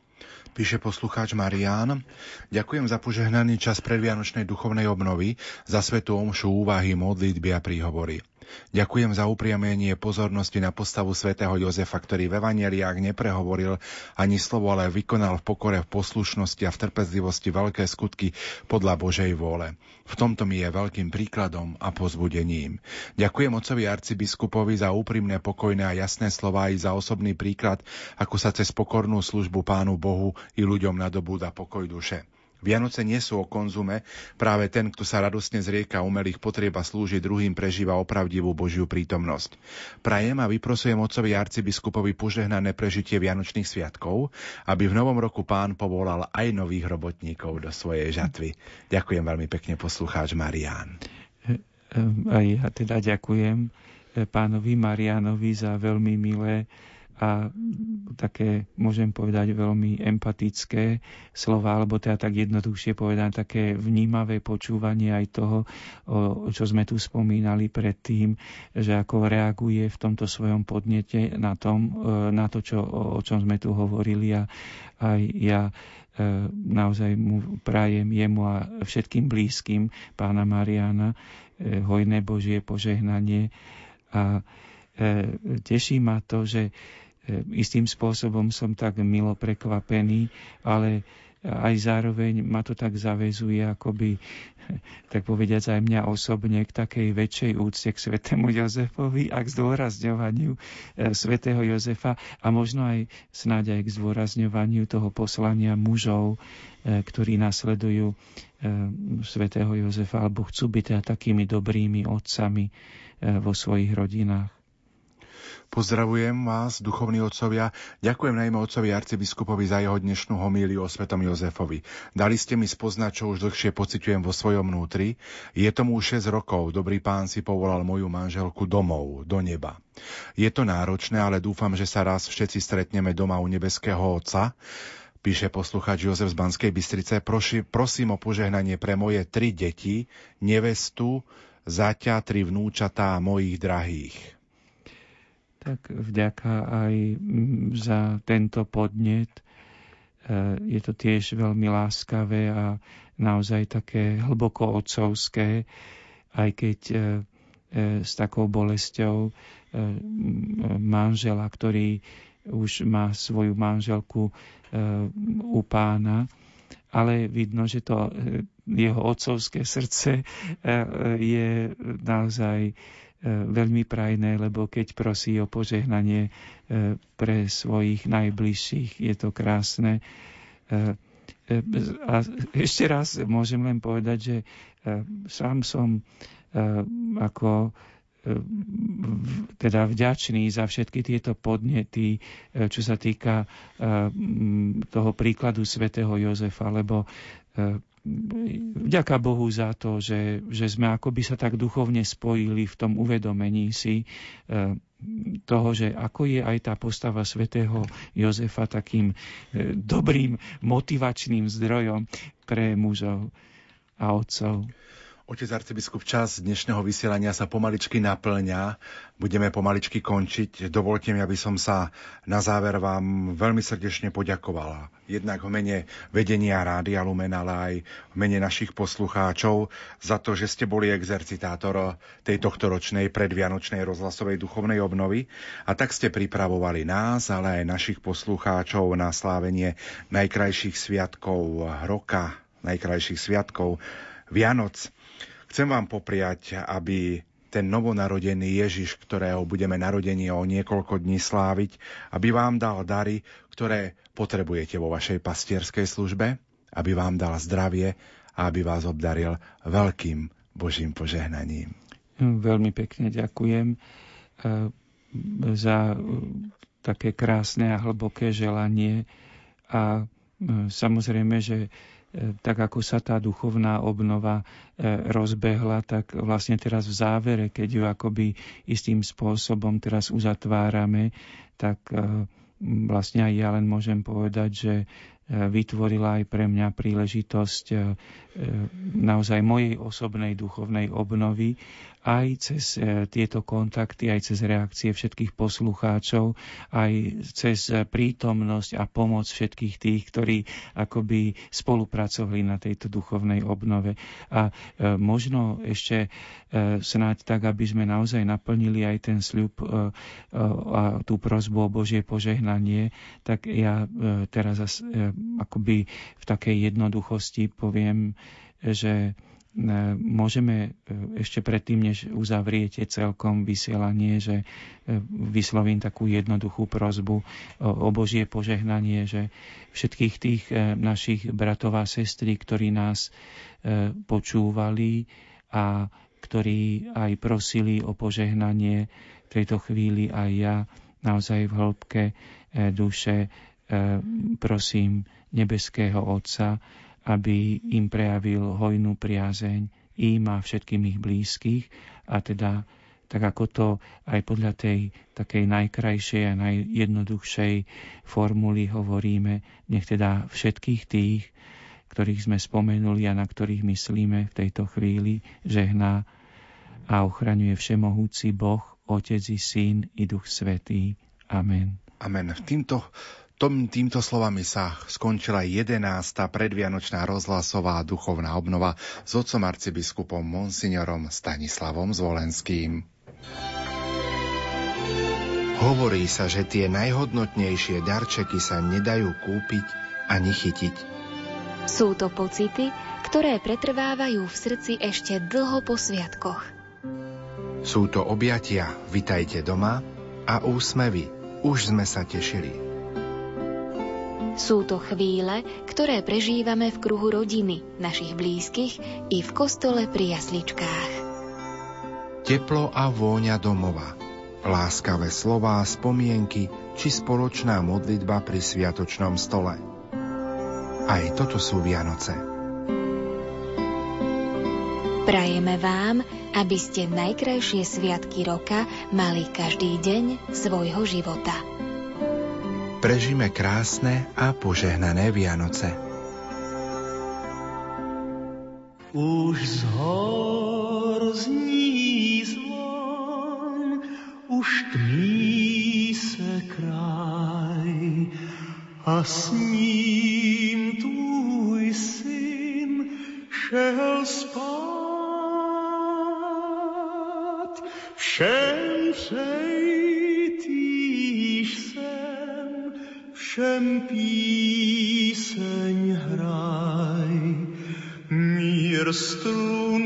A: Píše poslucháč Marián. Ďakujem za požehnaný čas predvianočnej duchovnej obnovy, za svetú omšu úvahy, modlitby a príhovory. Ďakujem za upriamenie pozornosti na postavu svätého Jozefa, ktorý v evaneliách neprehovoril ani slovo, ale vykonal v pokore, v poslušnosti a v trpezlivosti veľké skutky podľa Božej vôle. V tomto mi je veľkým príkladom a pozbudením. Ďakujem otcovi arcibiskupovi za úprimné, pokojné a jasné slova i za osobný príklad, ako sa cez pokornú službu Pánu Bohu i ľuďom nadobúda pokoj duše. Vianoce nie sú o konzume, práve ten, kto sa radostne zrieka umelých potrieb a slúži druhým, prežíva opravdivú Božiu prítomnosť. Prajem a vyprosujem otcovi arcibiskupovi požehnané prežitie Vianočných sviatkov, aby v novom roku pán povolal aj nových robotníkov do svojej žatvy. Ďakujem veľmi pekne poslucháč Marián.
B: Aj ja teda ďakujem pánovi Marianovi za veľmi milé a také, môžem povedať, veľmi empatické slova, alebo teda tak jednoduchšie povedať, také vnímavé počúvanie aj toho, o, čo sme tu spomínali predtým, že ako reaguje v tomto svojom podnete na, tom, e, na to, čo, o, čom sme tu hovorili. A aj ja e, naozaj mu prajem jemu a všetkým blízkym pána Mariana e, hojné Božie požehnanie. A teší ma to, že istým spôsobom som tak milo prekvapený, ale aj zároveň ma to tak zavezuje, akoby, tak povediať aj mňa osobne k takej väčšej úcte k svetému Jozefovi a k zdôrazňovaniu e, svätého Jozefa a možno aj snáď aj k zdôrazňovaniu toho poslania mužov, e, ktorí nasledujú svätého Jozefa alebo chcú byť teda takými dobrými otcami vo svojich rodinách.
A: Pozdravujem vás, duchovní otcovia. Ďakujem najmä otcovi arcibiskupovi za jeho dnešnú homíliu o svetom Jozefovi. Dali ste mi spoznať, čo už dlhšie pociťujem vo svojom vnútri. Je tomu už 6 rokov. Dobrý pán si povolal moju manželku domov, do neba. Je to náročné, ale dúfam, že sa raz všetci stretneme doma u nebeského Otca. Píše posluchač Jozef z Banskej Bystrice, Proši, prosím o požehnanie pre moje tri deti, nevestu, zaťa, tri vnúčatá mojich drahých
B: tak vďaka aj mm, za tento podnet. E, je to tiež veľmi láskavé a naozaj také hlboko otcovské, aj keď e, e, s takou bolesťou manžela, ktorý už má svoju manželku u pána, ale vidno, že to jeho otcovské srdce je naozaj veľmi prajné, lebo keď prosí o požehnanie e, pre svojich najbližších, je to krásne. E, a ešte raz môžem len povedať, že sám som ako teda vďačný za všetky tieto podnety, čo sa týka toho príkladu svätého Jozefa, lebo vďaka Bohu za to, že, že sme akoby sa tak duchovne spojili v tom uvedomení si e, toho, že ako je aj tá postava svätého Jozefa takým e, dobrým motivačným zdrojom pre mužov a otcov.
A: Otec arcibiskup, čas dnešného vysielania sa pomaličky naplňa. Budeme pomaličky končiť. Dovolte mi, aby som sa na záver vám veľmi srdečne poďakovala. Jednak v mene vedenia Rádia Lumen, ale aj v mene našich poslucháčov za to, že ste boli exercitátor tej tohtoročnej predvianočnej rozhlasovej duchovnej obnovy a tak ste pripravovali nás, ale aj našich poslucháčov na slávenie najkrajších sviatkov roka, najkrajších sviatkov Vianoc. Chcem vám popriať, aby ten novonarodený Ježiš, ktorého budeme narodenie o niekoľko dní sláviť, aby vám dal dary, ktoré potrebujete vo vašej pastierskej službe, aby vám dal zdravie a aby vás obdaril veľkým Božím požehnaním.
B: Veľmi pekne ďakujem eh, za eh, také krásne a hlboké želanie a eh, samozrejme, že tak ako sa tá duchovná obnova e, rozbehla, tak vlastne teraz v závere, keď ju akoby istým spôsobom teraz uzatvárame, tak e, vlastne aj ja len môžem povedať, že e, vytvorila aj pre mňa príležitosť naozaj mojej osobnej duchovnej obnovy aj cez e, tieto kontakty, aj cez reakcie všetkých poslucháčov, aj cez prítomnosť a pomoc všetkých tých, ktorí akoby spolupracovali na tejto duchovnej obnove. A e, možno ešte e, snáď tak, aby sme naozaj naplnili aj ten sľub a tú prozbu o Božie požehnanie, tak ja teraz akoby v takej jednoduchosti poviem, že môžeme e, ešte predtým, než uzavriete celkom vysielanie, že e, vyslovím takú jednoduchú prozbu o Božie požehnanie, že všetkých tých našich bratov a sestry, ktorí nás počúvali a ktorí aj prosili o požehnanie v tejto chvíli aj ja naozaj v hĺbke duše prosím nebeského Otca, aby im prejavil hojnú priazeň im a všetkým ich blízkych a teda tak ako to aj podľa tej takej najkrajšej a najjednoduchšej formuly hovoríme, nech teda všetkých tých, ktorých sme spomenuli a na ktorých myslíme v tejto chvíli, žehná a ochraňuje všemohúci Boh, Otec i Syn i Duch Svetý. Amen.
A: Amen. Týmto tom, týmto slovami sa skončila 11. predvianočná rozhlasová duchovná obnova s otcom arcibiskupom Monsignorom Stanislavom Zvolenským. Hovorí sa, že tie najhodnotnejšie darčeky sa nedajú kúpiť ani chytiť.
K: Sú to pocity, ktoré pretrvávajú v srdci ešte dlho po sviatkoch.
L: Sú to objatia, vitajte doma a úsmevy, už sme sa tešili.
K: Sú to chvíle, ktoré prežívame v kruhu rodiny, našich blízkych i v kostole pri jasličkách.
L: Teplo a vôňa domova, láskavé slová, spomienky či spoločná modlitba pri sviatočnom stole. Aj toto sú Vianoce.
K: Prajeme vám, aby ste najkrajšie sviatky roka mali každý deň svojho života.
L: Prežime krásne a požehnané Vianoce.
M: Už z hor zní zvon, už tmí se kraj a s ním tvůj syn šel spát. Všem přejtýž všem píseň hraj. Mír strun,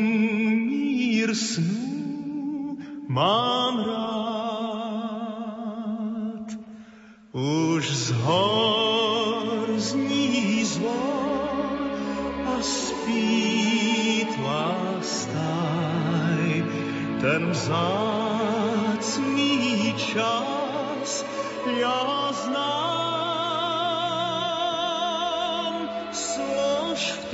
M: mír snů mám rád. Už z hor zní zvon a spí tvá stáj. Ten vzám čas ja znám. Slož v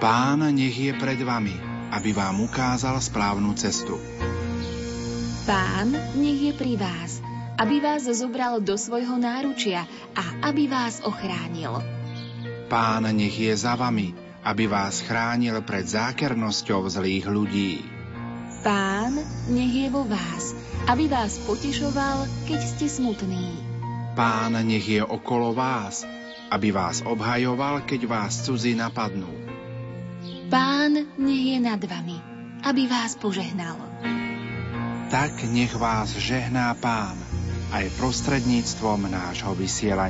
L: Pán nech je pred vami, aby vám ukázal správnu cestu.
K: Pán nech je pri vás, aby vás zobral do svojho náručia a aby vás ochránil.
L: Pán nech je za vami, aby vás chránil pred zákernosťou zlých ľudí.
K: Pán nech je vo vás, aby vás potešoval, keď ste smutní.
L: Pán nech je okolo vás, aby vás obhajoval, keď vás cudzí napadnú.
K: Pán nech je nad vami, aby vás požehnal.
L: Tak nech vás žehná Pán,
A: aj prostredníctvom nášho vysielania.